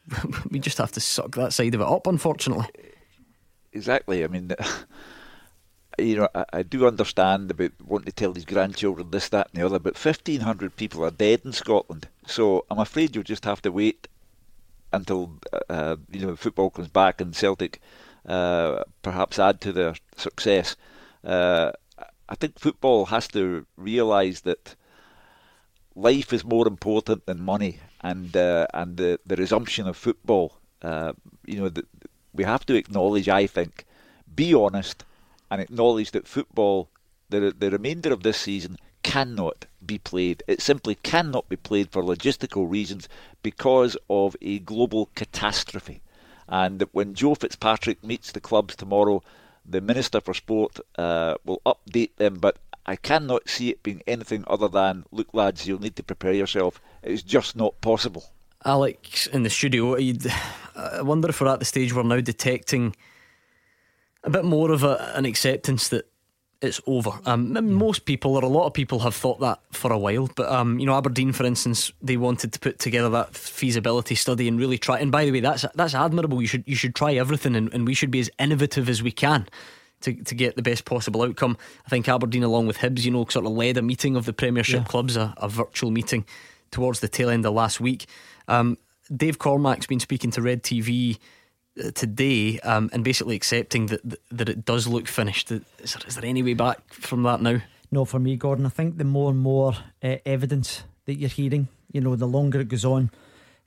we just have to suck that side of it up, unfortunately. Exactly. I mean, you know, I, I do understand about wanting to tell his grandchildren this, that, and the other, but 1,500 people are dead in Scotland. So I'm afraid you'll just have to wait until uh, you know football comes back and Celtic uh, perhaps add to their success. Uh, I think football has to realise that life is more important than money, and uh, and the the resumption of football. Uh, you know, the, we have to acknowledge. I think, be honest, and acknowledge that football, the the remainder of this season, cannot be played. It simply cannot be played for logistical reasons because of a global catastrophe. And when Joe Fitzpatrick meets the clubs tomorrow, the Minister for Sport uh, will update them. But I cannot see it being anything other than, look, lads, you'll need to prepare yourself. It's just not possible. Alex in the studio, I wonder if we're at the stage we're now detecting a bit more of a, an acceptance that it's over. Um, Most people, or a lot of people, have thought that for a while. But um, you know, Aberdeen, for instance, they wanted to put together that feasibility study and really try. And by the way, that's that's admirable. You should you should try everything, and, and we should be as innovative as we can. To, to get the best possible outcome, I think Aberdeen, along with Hibs, you know, sort of led a meeting of the Premiership Yeah. clubs, a, a virtual meeting towards the tail end of last week. Um, Dave Cormack's been speaking to Red TV today um, and basically accepting that, that it does look finished. Is there, is there any way back from that now? No, for me, Gordon. I think the more and more uh, evidence that you're hearing, you know, the longer it goes on,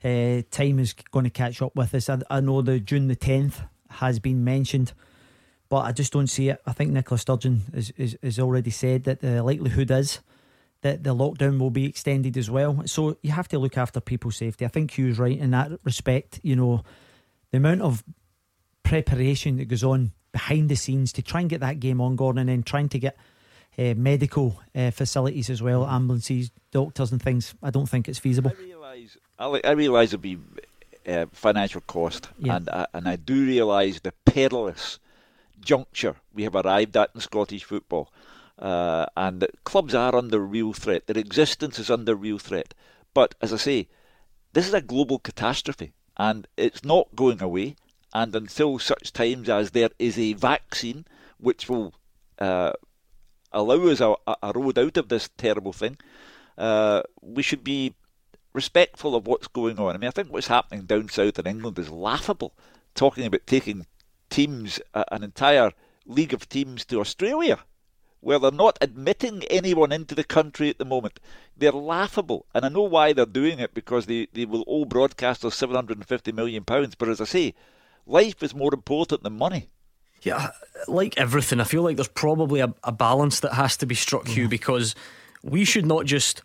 uh, time is going to catch up with us. I, I know the June the 10th has been mentioned, but I just don't see it. I think Nicola Sturgeon has, has, has already said that the likelihood is that the lockdown will be extended as well. So you have to look after people's safety. I think Hugh's right in that respect. You know, the amount of preparation that goes on behind the scenes to try and get that game on, Gordon, and then trying to get uh, medical uh, facilities as well, ambulances, doctors, and things. I don't think it's feasible. I, li- I realise it'll be uh, financial cost, Yeah. and I, and I do realise the perilous juncture we have arrived at in Scottish football, uh, and that clubs are under real threat. Their existence is under real threat. But as I say, this is a global catastrophe, and it's not going away. And until such times as there is a vaccine which will uh, allow us a, a road out of this terrible thing, uh, we should be respectful of what's going on. I mean, I think what's happening down south in England is laughable. Talking about taking teams, uh, an entire league of teams to Australia, where they're not admitting anyone into the country at the moment. They're laughable, and I know why they're doing it because they, they will owe broadcasters £750 million. But as I say, life is more important than money. Yeah, like everything, I feel like there's probably a, a balance that has to be struck, Hugh, Mm. because we should not just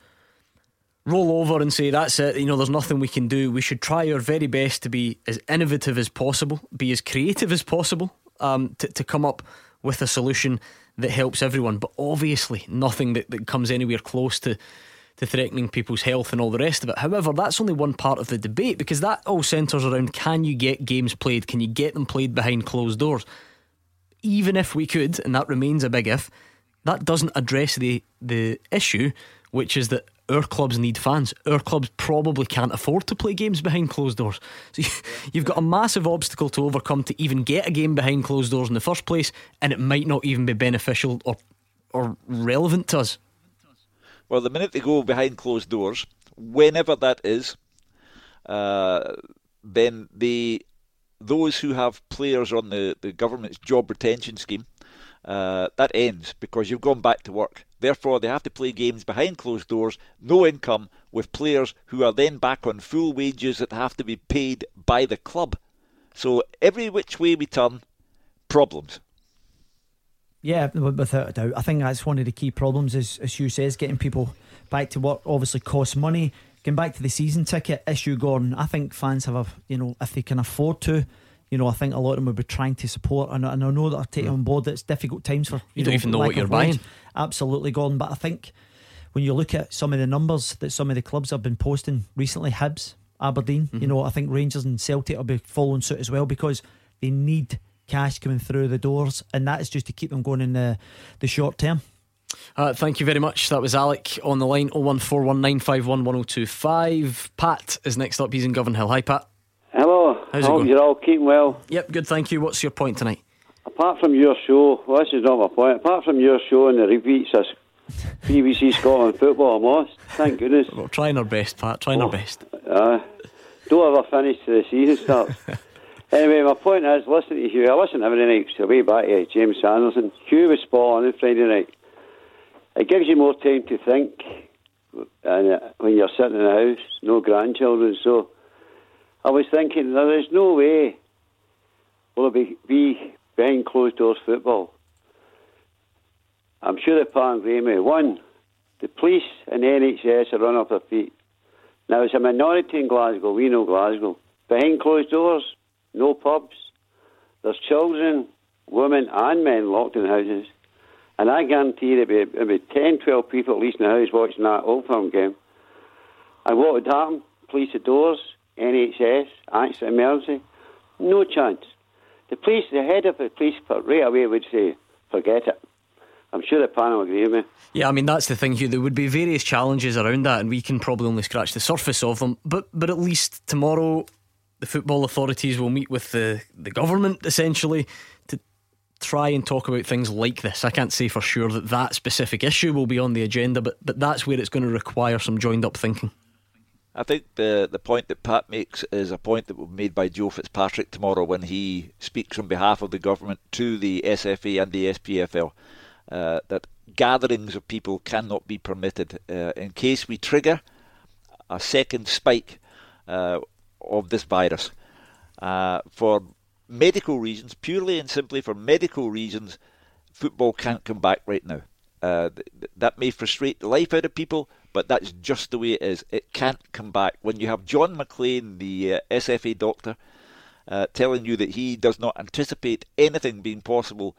roll over and say that's it. You know, there's nothing we can do. We should try our very best to be as innovative as possible, be as creative as possible, um, to, to come up with a solution that helps everyone. But obviously, nothing that, that comes anywhere close to to threatening people's health and all the rest of it. However, that's only one part of the debate because that all centres around can you get games played? Can you get them played behind closed doors? Even if we could, and that remains a big if, that doesn't address the the issue, which is that our clubs need fans. Our clubs probably can't afford to play games behind closed doors. So you- you've got a massive obstacle to overcome to even get a game behind closed doors in the first place, and it might not even be beneficial or or relevant to us. Well, the minute they go behind closed doors, whenever that is, uh, then they, those who have players on the, the government's job retention scheme, uh, that ends because you've gone back to work. Therefore, they have to play games behind closed doors, no income, with players who are then back on full wages that have to be paid by the club. So every which way we turn, problems. Yeah, without a doubt. I think that's one of the key problems, as, as Hugh says, getting people back to work obviously costs money. Getting back to the season ticket issue, Gordon, I think fans have a, you know, if they can afford to, you know, I think a lot of them would be trying to support. And, I- and I know that I take taken mm. on board that it's difficult times for You don't even know what you're wage. buying. Absolutely, gone. But I think when you look at some of the numbers that some of the clubs have been posting recently, Hibs, Aberdeen, Mm-hmm. you know, I think Rangers and Celtic will be following suit as well because they need cash coming through the doors, and that is just to keep them going in the the short term. Uh, thank you very much. That was Alec on the line 01419511025. Pat is next up. He's in Govanhill. Hi, Pat. Hello. How's it Hope going? you're all keeping well. Yep, good. Thank you. What's your point tonight? Apart from your show, well, this is not my point. Apart from your show and the repeats of BBC Scotland football, I'm lost. Thank goodness. Well, trying our best, Pat. Trying Oh. our best. Uh, don't ever finish till the season starts. anyway, my point is, listen to Hugh. I listen every night, so way back to James Sanderson. Hugh was spot on on Friday night. It gives you more time to think and uh, when you're sitting in the house, no grandchildren. So I was thinking, there is no way will it be, be behind closed doors football. I'm sure the pan agree me. One, the police and NHS are run off their feet. Now, it's a minority in Glasgow. We know Glasgow. Behind closed doors, no pubs. There's children, women, and men locked in houses. And I guarantee there'll be, be 10, 12 people at least in the house watching that Old Firm game. And what would happen? Police at doors, NHS, accident emergency. No chance. The police, the head of the police right away would say, forget it. I'm sure the panel agree with me. Yeah, I mean that's the thing, Hugh. There would be various challenges around that, and we can probably only scratch the surface of them. But but at least tomorrow, the football authorities will meet with the the government essentially to try and talk about things like this. I can't say for sure that that specific issue will be on the agenda, but but that's where it's going to require some joined up thinking. I think the the point that Pat makes is a point that will be made by Joe Fitzpatrick tomorrow when he speaks on behalf of the government to the SFA and the SPFL. Uh, that gatherings of people cannot be permitted uh, in case we trigger a second spike uh, of this virus. Uh, for medical reasons, purely and simply for medical reasons, football can't come back right now. Uh, th- th- that may frustrate the life out of people, but that's just the way it is. It can't come back. When you have John McLean, the uh, SFA doctor, uh, telling you that he does not anticipate anything being possible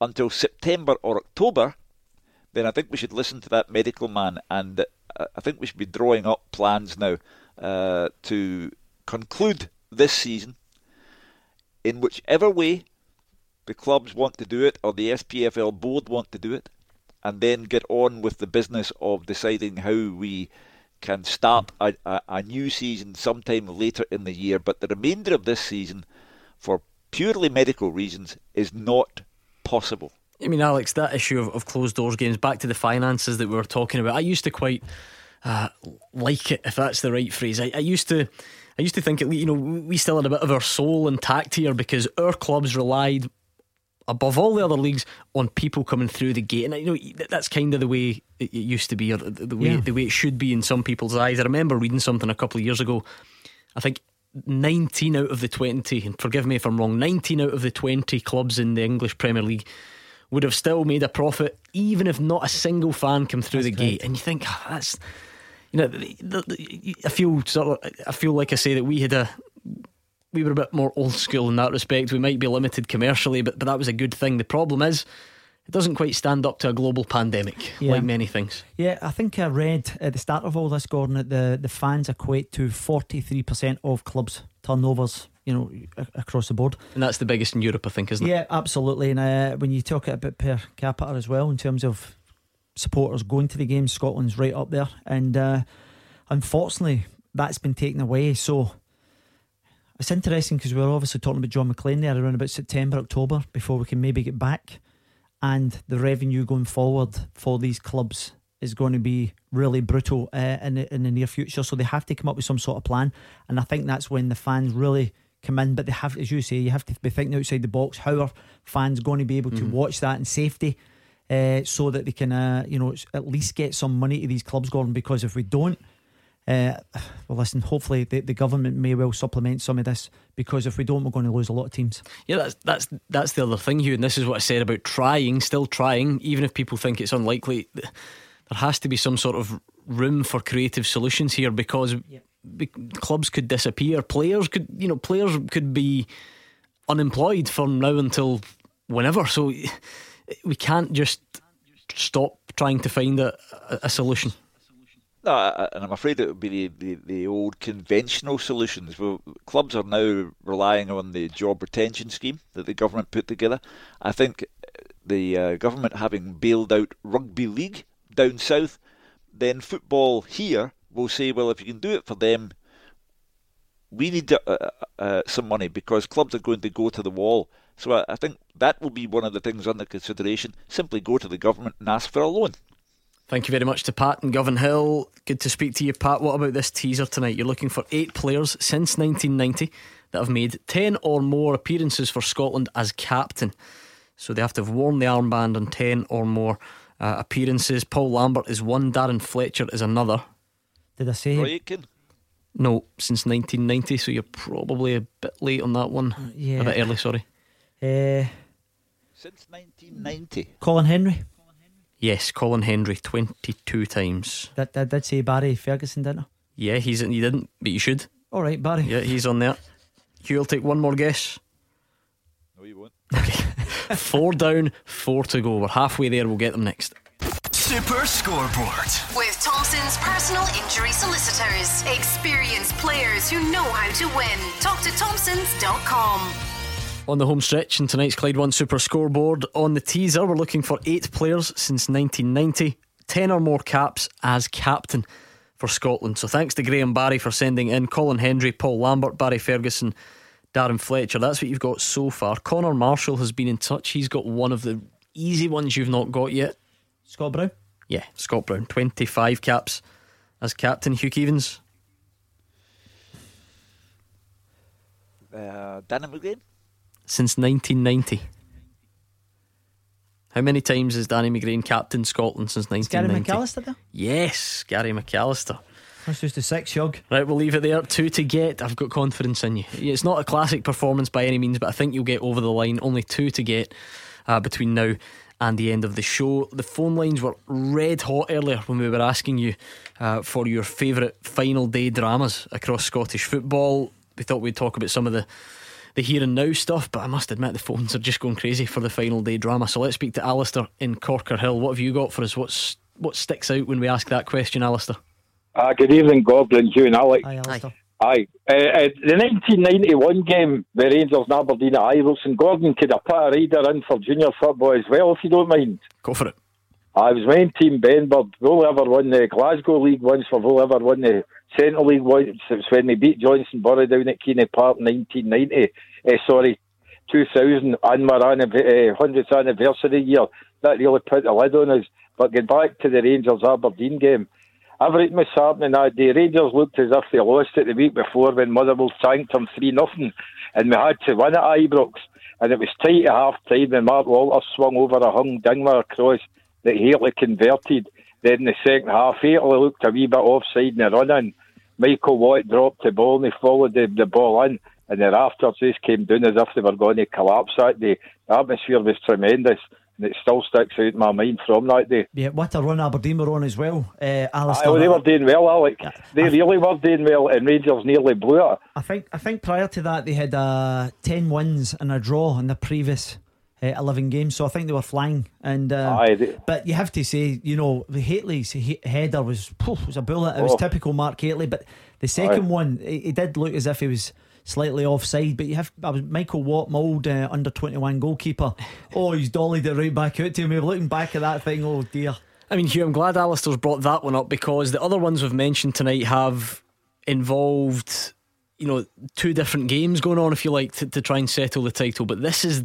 until September or October, then I think we should listen to that medical man, and uh, I think we should be drawing up plans now uh, to conclude this season in whichever way the clubs want to do it or the SPFL board want to do it, and then get on with the business of deciding how we can start a, a, a new season sometime later in the year. But the remainder of this season, for purely medical reasons, is not possible. I mean, Alex, that issue of, of closed doors games, back to the finances that we were talking about. I used to quite uh, like it, if that's the right phrase. I, I used to, I used to think, you know, we still had a bit of our soul intact here because our clubs relied above all the other leagues on people coming through the gate, and you know that's kind of the way it used to be, or the way Yeah. the way it should be in some people's eyes. I remember reading something a couple of years ago. I think 19 out of the 20, and forgive me if I'm wrong, 19 out of the 20 clubs in the English Premier League would have still made a profit, even if not a single fan came through that's the gate. And you think oh, that's, you know, I feel sort of, I feel like I say that we had a, we were a bit more old school in that respect. We might be limited commercially, but but that was a good thing. The problem is. It doesn't quite stand up to a global pandemic, yeah. like many things. Yeah, I think I read at the start of all this, Gordon, that the, the fans equate to 43% of clubs' turnovers you know, across the board. And that's the biggest in Europe, I think, isn't yeah, it? Yeah, absolutely. And uh, when you talk about per capita as well, in terms of supporters going to the games, Scotland's right up there. And uh, unfortunately, that's been taken away. So it's interesting because we are obviously talking about John McLean there around about September, October, before we can maybe get back. And the revenue going forward for these clubs is going to be really brutal uh, in, the, in the near future. So they have to come up with some sort of plan. And I think that's when the fans really come in, but they have, as you say, you have to be thinking outside the box. How are fans going to be able to mm. watch that in safety, uh, so that they can, uh, you know, at least get some money to these clubs, Gordon? Because if we don't, uh, well, listen. Hopefully, the, the government may well supplement some of this because if we don't, we're going to lose a lot of teams. Yeah, that's that's that's the other thing, Hugh. And this is what I said about trying, still trying, even if people think it's unlikely. There has to be some sort of room for creative solutions here because clubs could disappear. Players could, you know, players could be unemployed from now until whenever. So we can't just stop trying to find a, a solution. No, and I'm afraid it would be the, the, the, old conventional solutions. Well, clubs are now relying on the job retention scheme that the government put together. I think the uh, government having bailed out rugby league down south, then football here will say, well, if you can do it for them, we need uh, uh, uh, some money because clubs are going to go to the wall. So I, I think that will be one of the things under consideration. Simply go to the government and ask for a loan. Thank you very much to Pat and Govanhill. Good to speak to you, Pat. What about this teaser tonight? You're looking for eight players since 1990 that have made 10 or more appearances for Scotland as captain. So they have to have worn the armband on 10 or more uh, appearances. Paul Lambert is one, Darren Fletcher is another. Did I say? Roy Aitken? No, since 1990, so you're probably a bit late on that one. Yeah. A bit early, sorry. Uh, since 1990. Colin Hendry? Yes, Colin Hendry, 22 times. That, that did say Barry Ferguson, didn't I? Yeah, he's he didn't, but you should. All right, Barry. Yeah, he's on there. Hugh, will take one more guess. No, you won't. Okay. four down, four to go. We're halfway there. We'll get them next. Super Scoreboard. With Thompson's personal injury solicitors. Experienced players who know how to win. Talk to Thompson's.com. On the home stretch in tonight's Clyde One Super Scoreboard, on the teaser, we're looking for eight players since 1990, 10 or more caps as captain for Scotland. So thanks to Graham Barry for sending in Colin Hendry, Paul Lambert, Barry Ferguson, Darren Fletcher. That's what you've got so far. Connor Marshall has been in touch. He's got one of the easy ones you've not got yet. Scott Brown? Yeah, Scott Brown. 25 caps as captain. Hugh Keevins? Uh, Danny McGrain? Since 1990. How many times has Danny McGrain captained Scotland since 1990? Gary McAllister there? Yes, Gary McAllister. That's just a six, Hugh. Right, we'll leave it there. Two to get. I've got confidence in you. It's not a classic performance by any means, but I think you'll get over the line. Only two to get uh, between now and the end of the show. The phone lines were red hot earlier when we were asking you uh, for your favourite final day dramas across Scottish football. We thought we'd talk about some of the the here and now stuff, but I must admit the phones are just going crazy for the final day drama. So let's speak to Alistair in Corkerhill. What have you got for us? What's what sticks out when we ask that question, Alistair? Uh, good evening, Goblin, Hugh and Alex. Hi, Alistair. Aye. Uh, uh, the 1991 game, the Rangers and Aberdeen at Ivleson, Gordon could have put a rider in for junior football as well, if you don't mind. Go for it. I was main team Benburb. We'll ever won the Glasgow League once for we'll ever won the Central League. It's when they beat Johnstone Burgh down at Keanie Park in 1990. Uh, sorry, 2000, and my uh, 100th anniversary year. That really put the lid on us. But get back to the Rangers Aberdeen game everything was happening that day. Rangers looked as if they lost it the week before when Motherwell tanked them 3 nothing, and we had to win at Ibrox. And it was tight at half time when Mark Walter swung over a hung Dingler cross that Hateley converted. Then the second half, Hateley looked a wee bit offside in the run in. Michael Watt dropped the ball and he followed the, the ball in. And afterwards, they came down as if they were going to collapse that day. The atmosphere was tremendous, and it still sticks out in my mind from that day. Yeah, what a run Aberdeen were on as well, uh, Alistair. well, they were doing well, Alec. They really were doing well, and Rangers nearly blew it. I think I think prior to that they had uh, ten wins and a draw in the previous uh, eleven games, so I think they were flying. And uh, Aye, they- but you have to say, you know, the Hateley's he- header was poof, was a bullet. It was Oh. typical Mark Hateley. But the second Aye. one, he, he did look as if he was slightly offside. But you have I was Michael Watt, my old uh, under twenty one goalkeeper. Oh, he's dollied it right back out to me. Looking back at that thing, oh dear. I mean, Hugh, I'm glad Alistair's brought that one up because the other ones we've mentioned tonight have involved, you know, two different games going on, if you like, to, to try and settle the title. But this is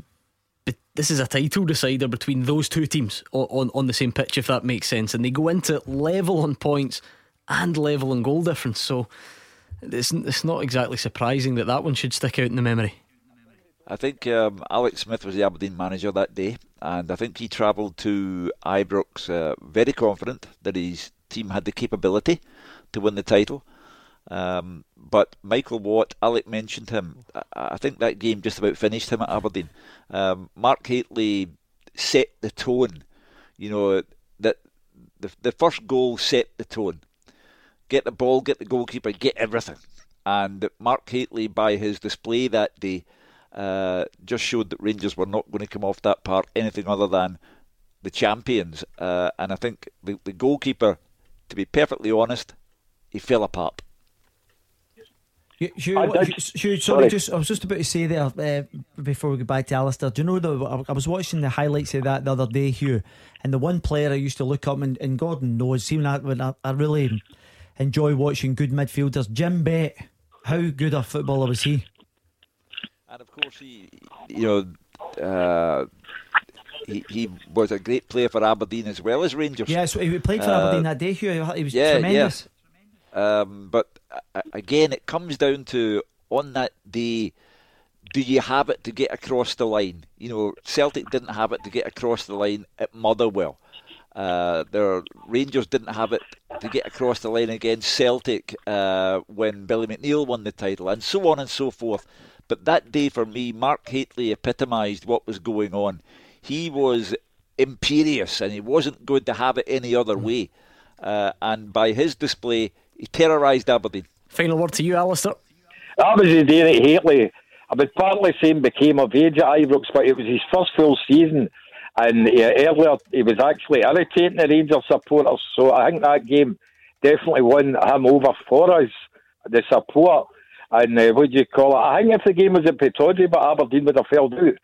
this is a title decider between those two teams on, on, on the same pitch, if that makes sense. And they go into level on points and level on goal difference. So it's, it's not exactly surprising that that one should stick out in the memory. I think um, Alex Smith was the Aberdeen manager that day, and I think he travelled to Ibrox uh, very confident that his team had the capability to win the title. Um, but Michael Watt, Alec mentioned him. I, I think that game just about finished him at Aberdeen. Um, Mark Hateley set the tone. You know that the the first goal set the tone. Get the ball, get the goalkeeper, get everything. And Mark Hateley, by his display that day, uh, just showed that Rangers were not going to come off that part anything other than the champions. Uh, and I think the, the goalkeeper, to be perfectly honest, he fell apart. Hugh, Hugh, I did- Hugh, sorry, sorry. just I was just about to say there uh, before we go back to Alistair. Do you know that I- I was watching the highlights of that the other day, Hugh, and the one player I used to look up and, and Gordon knows, seeing that when I, I really enjoy watching good midfielders. Jim Bett, how good a footballer was he? And of course, he, you know, uh, he, he was a great player for Aberdeen as well as Rangers. Yeah, so he played for Uh, Aberdeen that day, Hugh. He was yeah, tremendous. Yeah. Um, but again, it comes down to on that day, do you have it to get across the line? You know, Celtic didn't have it to get across the line at Motherwell. Uh, their Rangers didn't have it to get across the line against Celtic uh, when Billy McNeill won the title, and so on and so forth. But that day for me, Mark Hateley epitomised what was going on. He was imperious, and he wasn't going to have it any other way. Uh, and by his display, he terrorised Aberdeen. Final word to you, Alistair. That was the day that Hateley, I was partly saying became of age at Ibrox, but it was his first full season. And uh, earlier, he was actually irritating the Rangers supporters. So I think that game definitely won him over for us, the support. And uh, what do you call it? I think if the game was at Pittodrie, but Aberdeen would have failed out.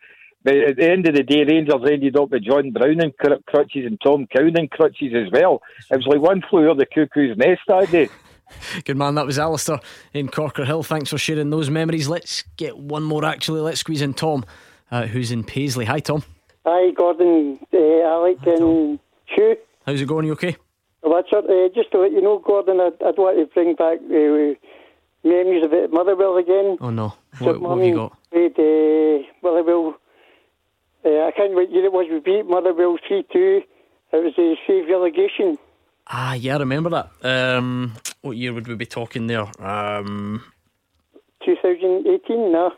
But at the end of the day, Rangers ended up with John Brown in cr- crutches and Tom Cowan in crutches as well. It was like one flew over the cuckoo's nest that day. Good man, that was Alistair in Corkerhill. Thanks for sharing those memories. Let's get one more actually. Let's squeeze in Tom, uh, who's in Paisley. Hi, Tom. Hi, Gordon, uh, Alec, and Hugh. How's it going? You okay? Richard, uh, just to let you know, Gordon, I'd, I'd want to bring back uh, memories of Motherwell again. Oh no, So what, what have you got? Played uh, Motherwell. Uh, I can't remember what year it was. We beat Motherwell 3 2. It was a save relegation. Ah, yeah, I remember that. Um, what year would we be talking there? Um, 2018, no.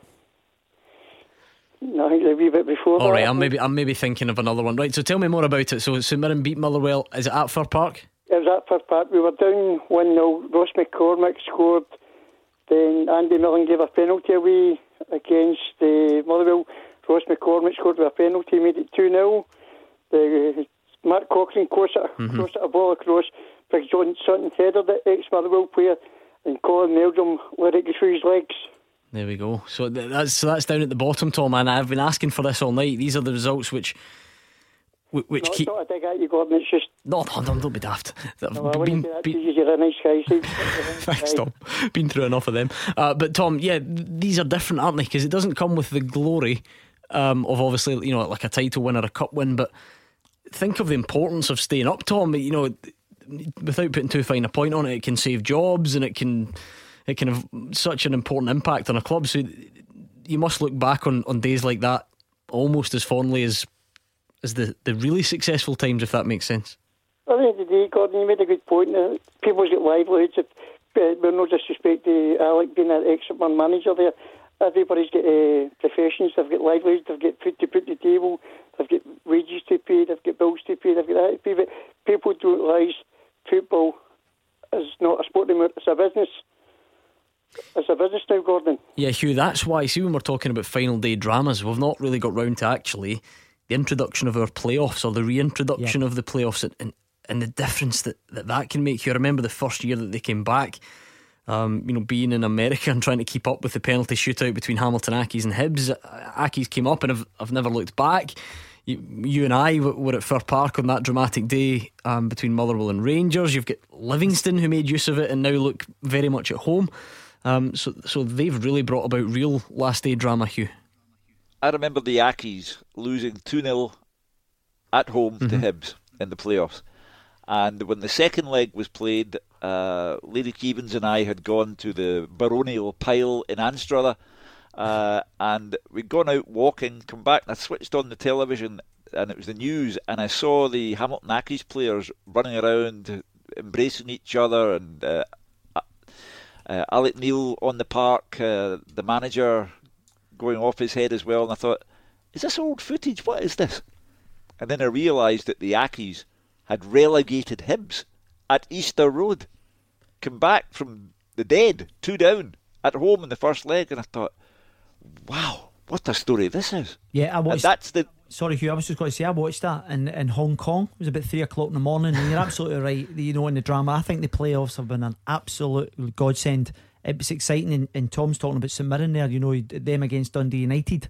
No, I think a wee bit before all right, I'm maybe I'm maybe thinking of another one. Right, so tell me more about it. So St Mirren beat Motherwell. Is it at Fir Park? It was at Fir Park. We were down 1 0. Ross McCormick scored. Then Andy Millen gave a penalty away against uh, Motherwell. Ross McCormick scored with a penalty, made it 2 0. The, Mark Cochrane crossed it, Mhm. crossed it a ball across. Big John Sutton headed it, ex Motherwell player. And Colin Meldrum let it go through his legs. There we go. So th- that's so that's down at the bottom, Tom. And I've been asking for this all night. These are the results which which no, keep. not a dig at you, Gordon. It's just. No, no, no, don't be daft. No, been- wouldn't say that been- to you. You're a nice guy. Thanks, Tom. Been through enough of them. Uh, but Tom, yeah, these are different, aren't they? Because it doesn't come with the glory um, of obviously, you know, like a title win or a cup win. But think of the importance of staying up, Tom. You know, without putting too fine a point on it, it can save jobs and it can it can have such an important impact on a club. So you must look back on, on days like that almost as fondly as as the, the really successful times, if that makes sense. At the end of the day, Gordon, you made a good point. Uh, people's got livelihoods. If uh, with no disrespect to Alec being an ex-man manager there, everybody's got uh, professions. They've got livelihoods. They've got food to put on the table. They've got wages to pay. They've got bills to pay. They've got that to pay. But people don't realise football is not a sport anymore. It's a business. It's a business now, Gordon. Yeah, Hugh, that's why, see, when we're talking about final day dramas, we've not really got round to actually the introduction of our playoffs or the reintroduction of the playoffs and, and, and the difference that, that that can make. You remember the first year that they came back, um, you know, being in America and trying to keep up with the penalty shootout between Hamilton Accies and Hibs. Accies came up and I've, I've never looked back. You, you and I were at Fir Park on that dramatic day um, between Motherwell and Rangers. You've got Livingston who made use of it and now look very much at home. Um, so, so they've really brought about real last day drama, Hugh. I remember the Accies losing 2 0 at home to Mhm. Hibs in the playoffs. And when the second leg was played, uh, Lady Keevins and I had gone to the baronial pile in Anstruther. Uh, and we'd gone out walking, come back, and I switched on the television, and it was the news, and I saw the Hamilton Accies players running around, embracing each other, and uh, uh, Alex Neil on the park, uh, the manager going off his head as well, and I thought, is this old footage? What is this? And then I realised that the Accies had relegated Hibs at Easter Road, come back from the dead, two down, at home in the first leg, and I thought, wow, what a story this is. Yeah, I And watched. that's the Sorry, Hugh. I was just going to say I watched that in, in Hong Kong. It was about three o'clock in the morning, and you're absolutely right. You know, in the drama, I think the playoffs have been an absolute godsend. It was exciting, and, and Tom's talking about St Mirren there. You know, them against Dundee United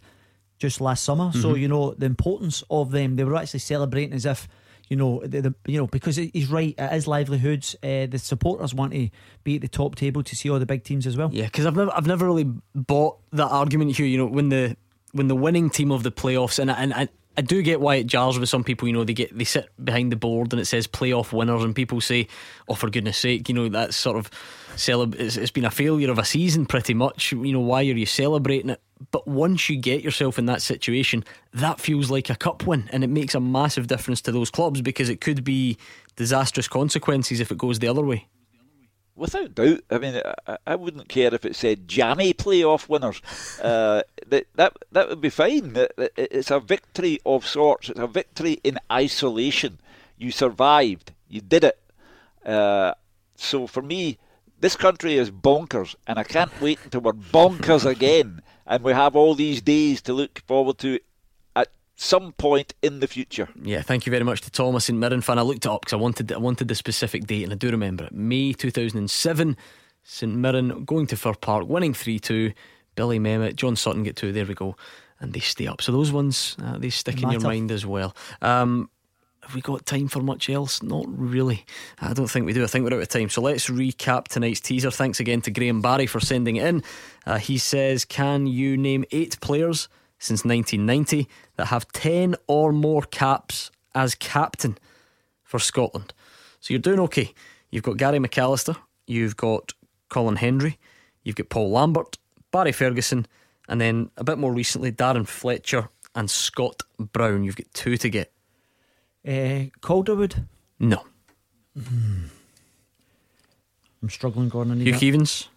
just last summer. So Mhm. you know the importance of them. They were actually celebrating as if. You know, the, the, you know, because he's right. It is livelihoods. Uh, the supporters want to be at the top table to see all the big teams as well. Yeah, because I've never, I've never really bought that argument here. You know, when the when the winning team of the playoffs, and I- and I, do get why it jars with some people. You know, they get they sit behind the board and it says playoff winners, and people say, "Oh, for goodness sake!" You know, that's sort of celeb. It's, it's been a failure of a season, pretty much. You know, why are you celebrating it? But once you get yourself in that situation, that feels like a cup win, and it makes a massive difference to those clubs because it could be disastrous consequences if it goes the other way. Without doubt. I mean, I, I wouldn't care if it said jammy playoff winners. Uh, that that that would be fine. It- it- It's a victory of sorts. It's a victory in isolation. You survived. You did it. Uh, so for me, this country is bonkers, and I can't wait until we're bonkers again, and we have all these days to look forward to some point in the future. Yeah, thank you very much to Thomas St Mirren fan. I looked it up because I wanted I wanted the specific date, and I do remember it. May 2007, St Mirren going to Fir Park, winning 3 2. Billy Mehmet, John Sutton get two. There we go. And they stay up. So those ones, uh, they stick in your mind as well. Um, have we got time for much else? Not really. I don't think we do. I think we're out of time. So let's recap tonight's teaser. Thanks again to Graham Barry for sending it in. Uh, he says, Can you name eight players since 1990 that have 10 or more caps as captain for Scotland? So you're doing okay. You've got Gary McAllister, you've got Colin Hendry, you've got Paul Lambert, Barry Ferguson, and then a bit more recently, Darren Fletcher and Scott Brown. You've got two to get. Uh, Calderwood. No. I'm struggling, Gordon. I need Hugh that. Keevins?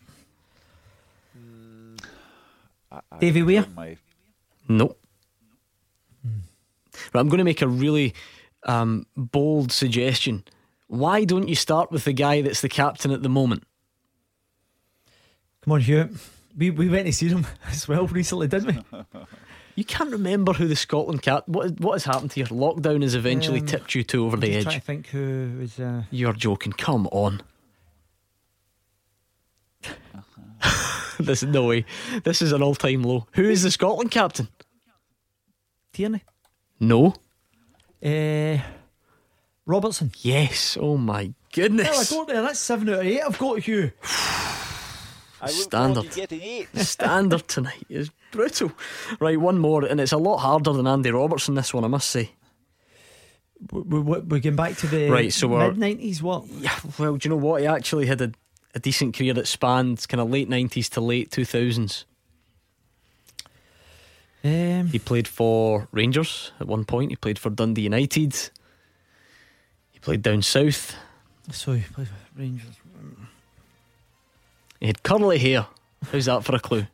Davy Weir. No. Right, I'm going to make a really um, bold suggestion. Why don't you start with the guy that's the captain at the moment? Come on, Hugh. We we went to see them as well recently, didn't we? You can't remember who the Scotland cap. What what has happened here? Lockdown has eventually Um, tipped you two over I'm the edge. to think who was. Uh, You're joking. Come on. this no way. This is an all-time low. Who is the Scotland captain? Tierney. No. Uh, Robertson. Yes. Oh my goodness. Well, I got there. That's seven out of eight. I've got you. Standard. Standard tonight is brutal. Right, one more, and it's a lot harder than Andy Robertson. This one, I must say. We, we, we're going back to the Right, so mid nineties. What? Yeah, well, do you know what? He actually had a, a decent career that spanned kind of late nineties to late two thousands. Um, He played for Rangers at one point. He played for Dundee United. He played down south. so he played for Rangers. He had curly hair. How's that for a clue?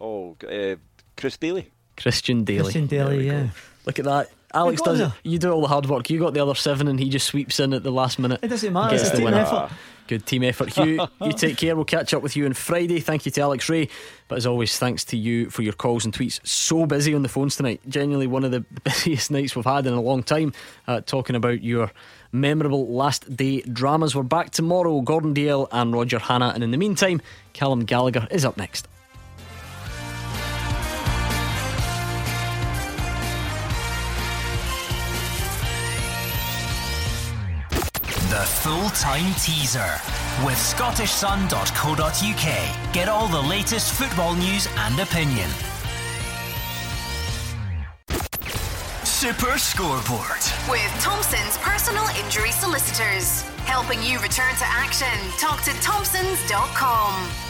Oh, uh, Chris Dailly. Christian Dailly. Christian Dailly, yeah. Look at that. Alex does it. You do all the hard work. You got the other seven, and he just sweeps in at the last minute. It doesn't matter. It's a team effort. Good team effort. Hugh, you take care. We'll catch up with you on Friday. Thank you to Alex Rae. But as always, thanks to you for your calls and tweets. So busy on the phones tonight. Genuinely one of the busiest nights we've had in a long time. Uh, talking about your memorable last day dramas. We're back tomorrow. Gordon Dalziel and Roger Hanna. And in the meantime, Callum Gallagher is up next. The full time teaser with ScottishSun.co.uk. Get all the latest football news and opinion. Super Scoreboard. With Thompson's personal injury solicitors. Helping you return to action. Talk to Thompsons.com.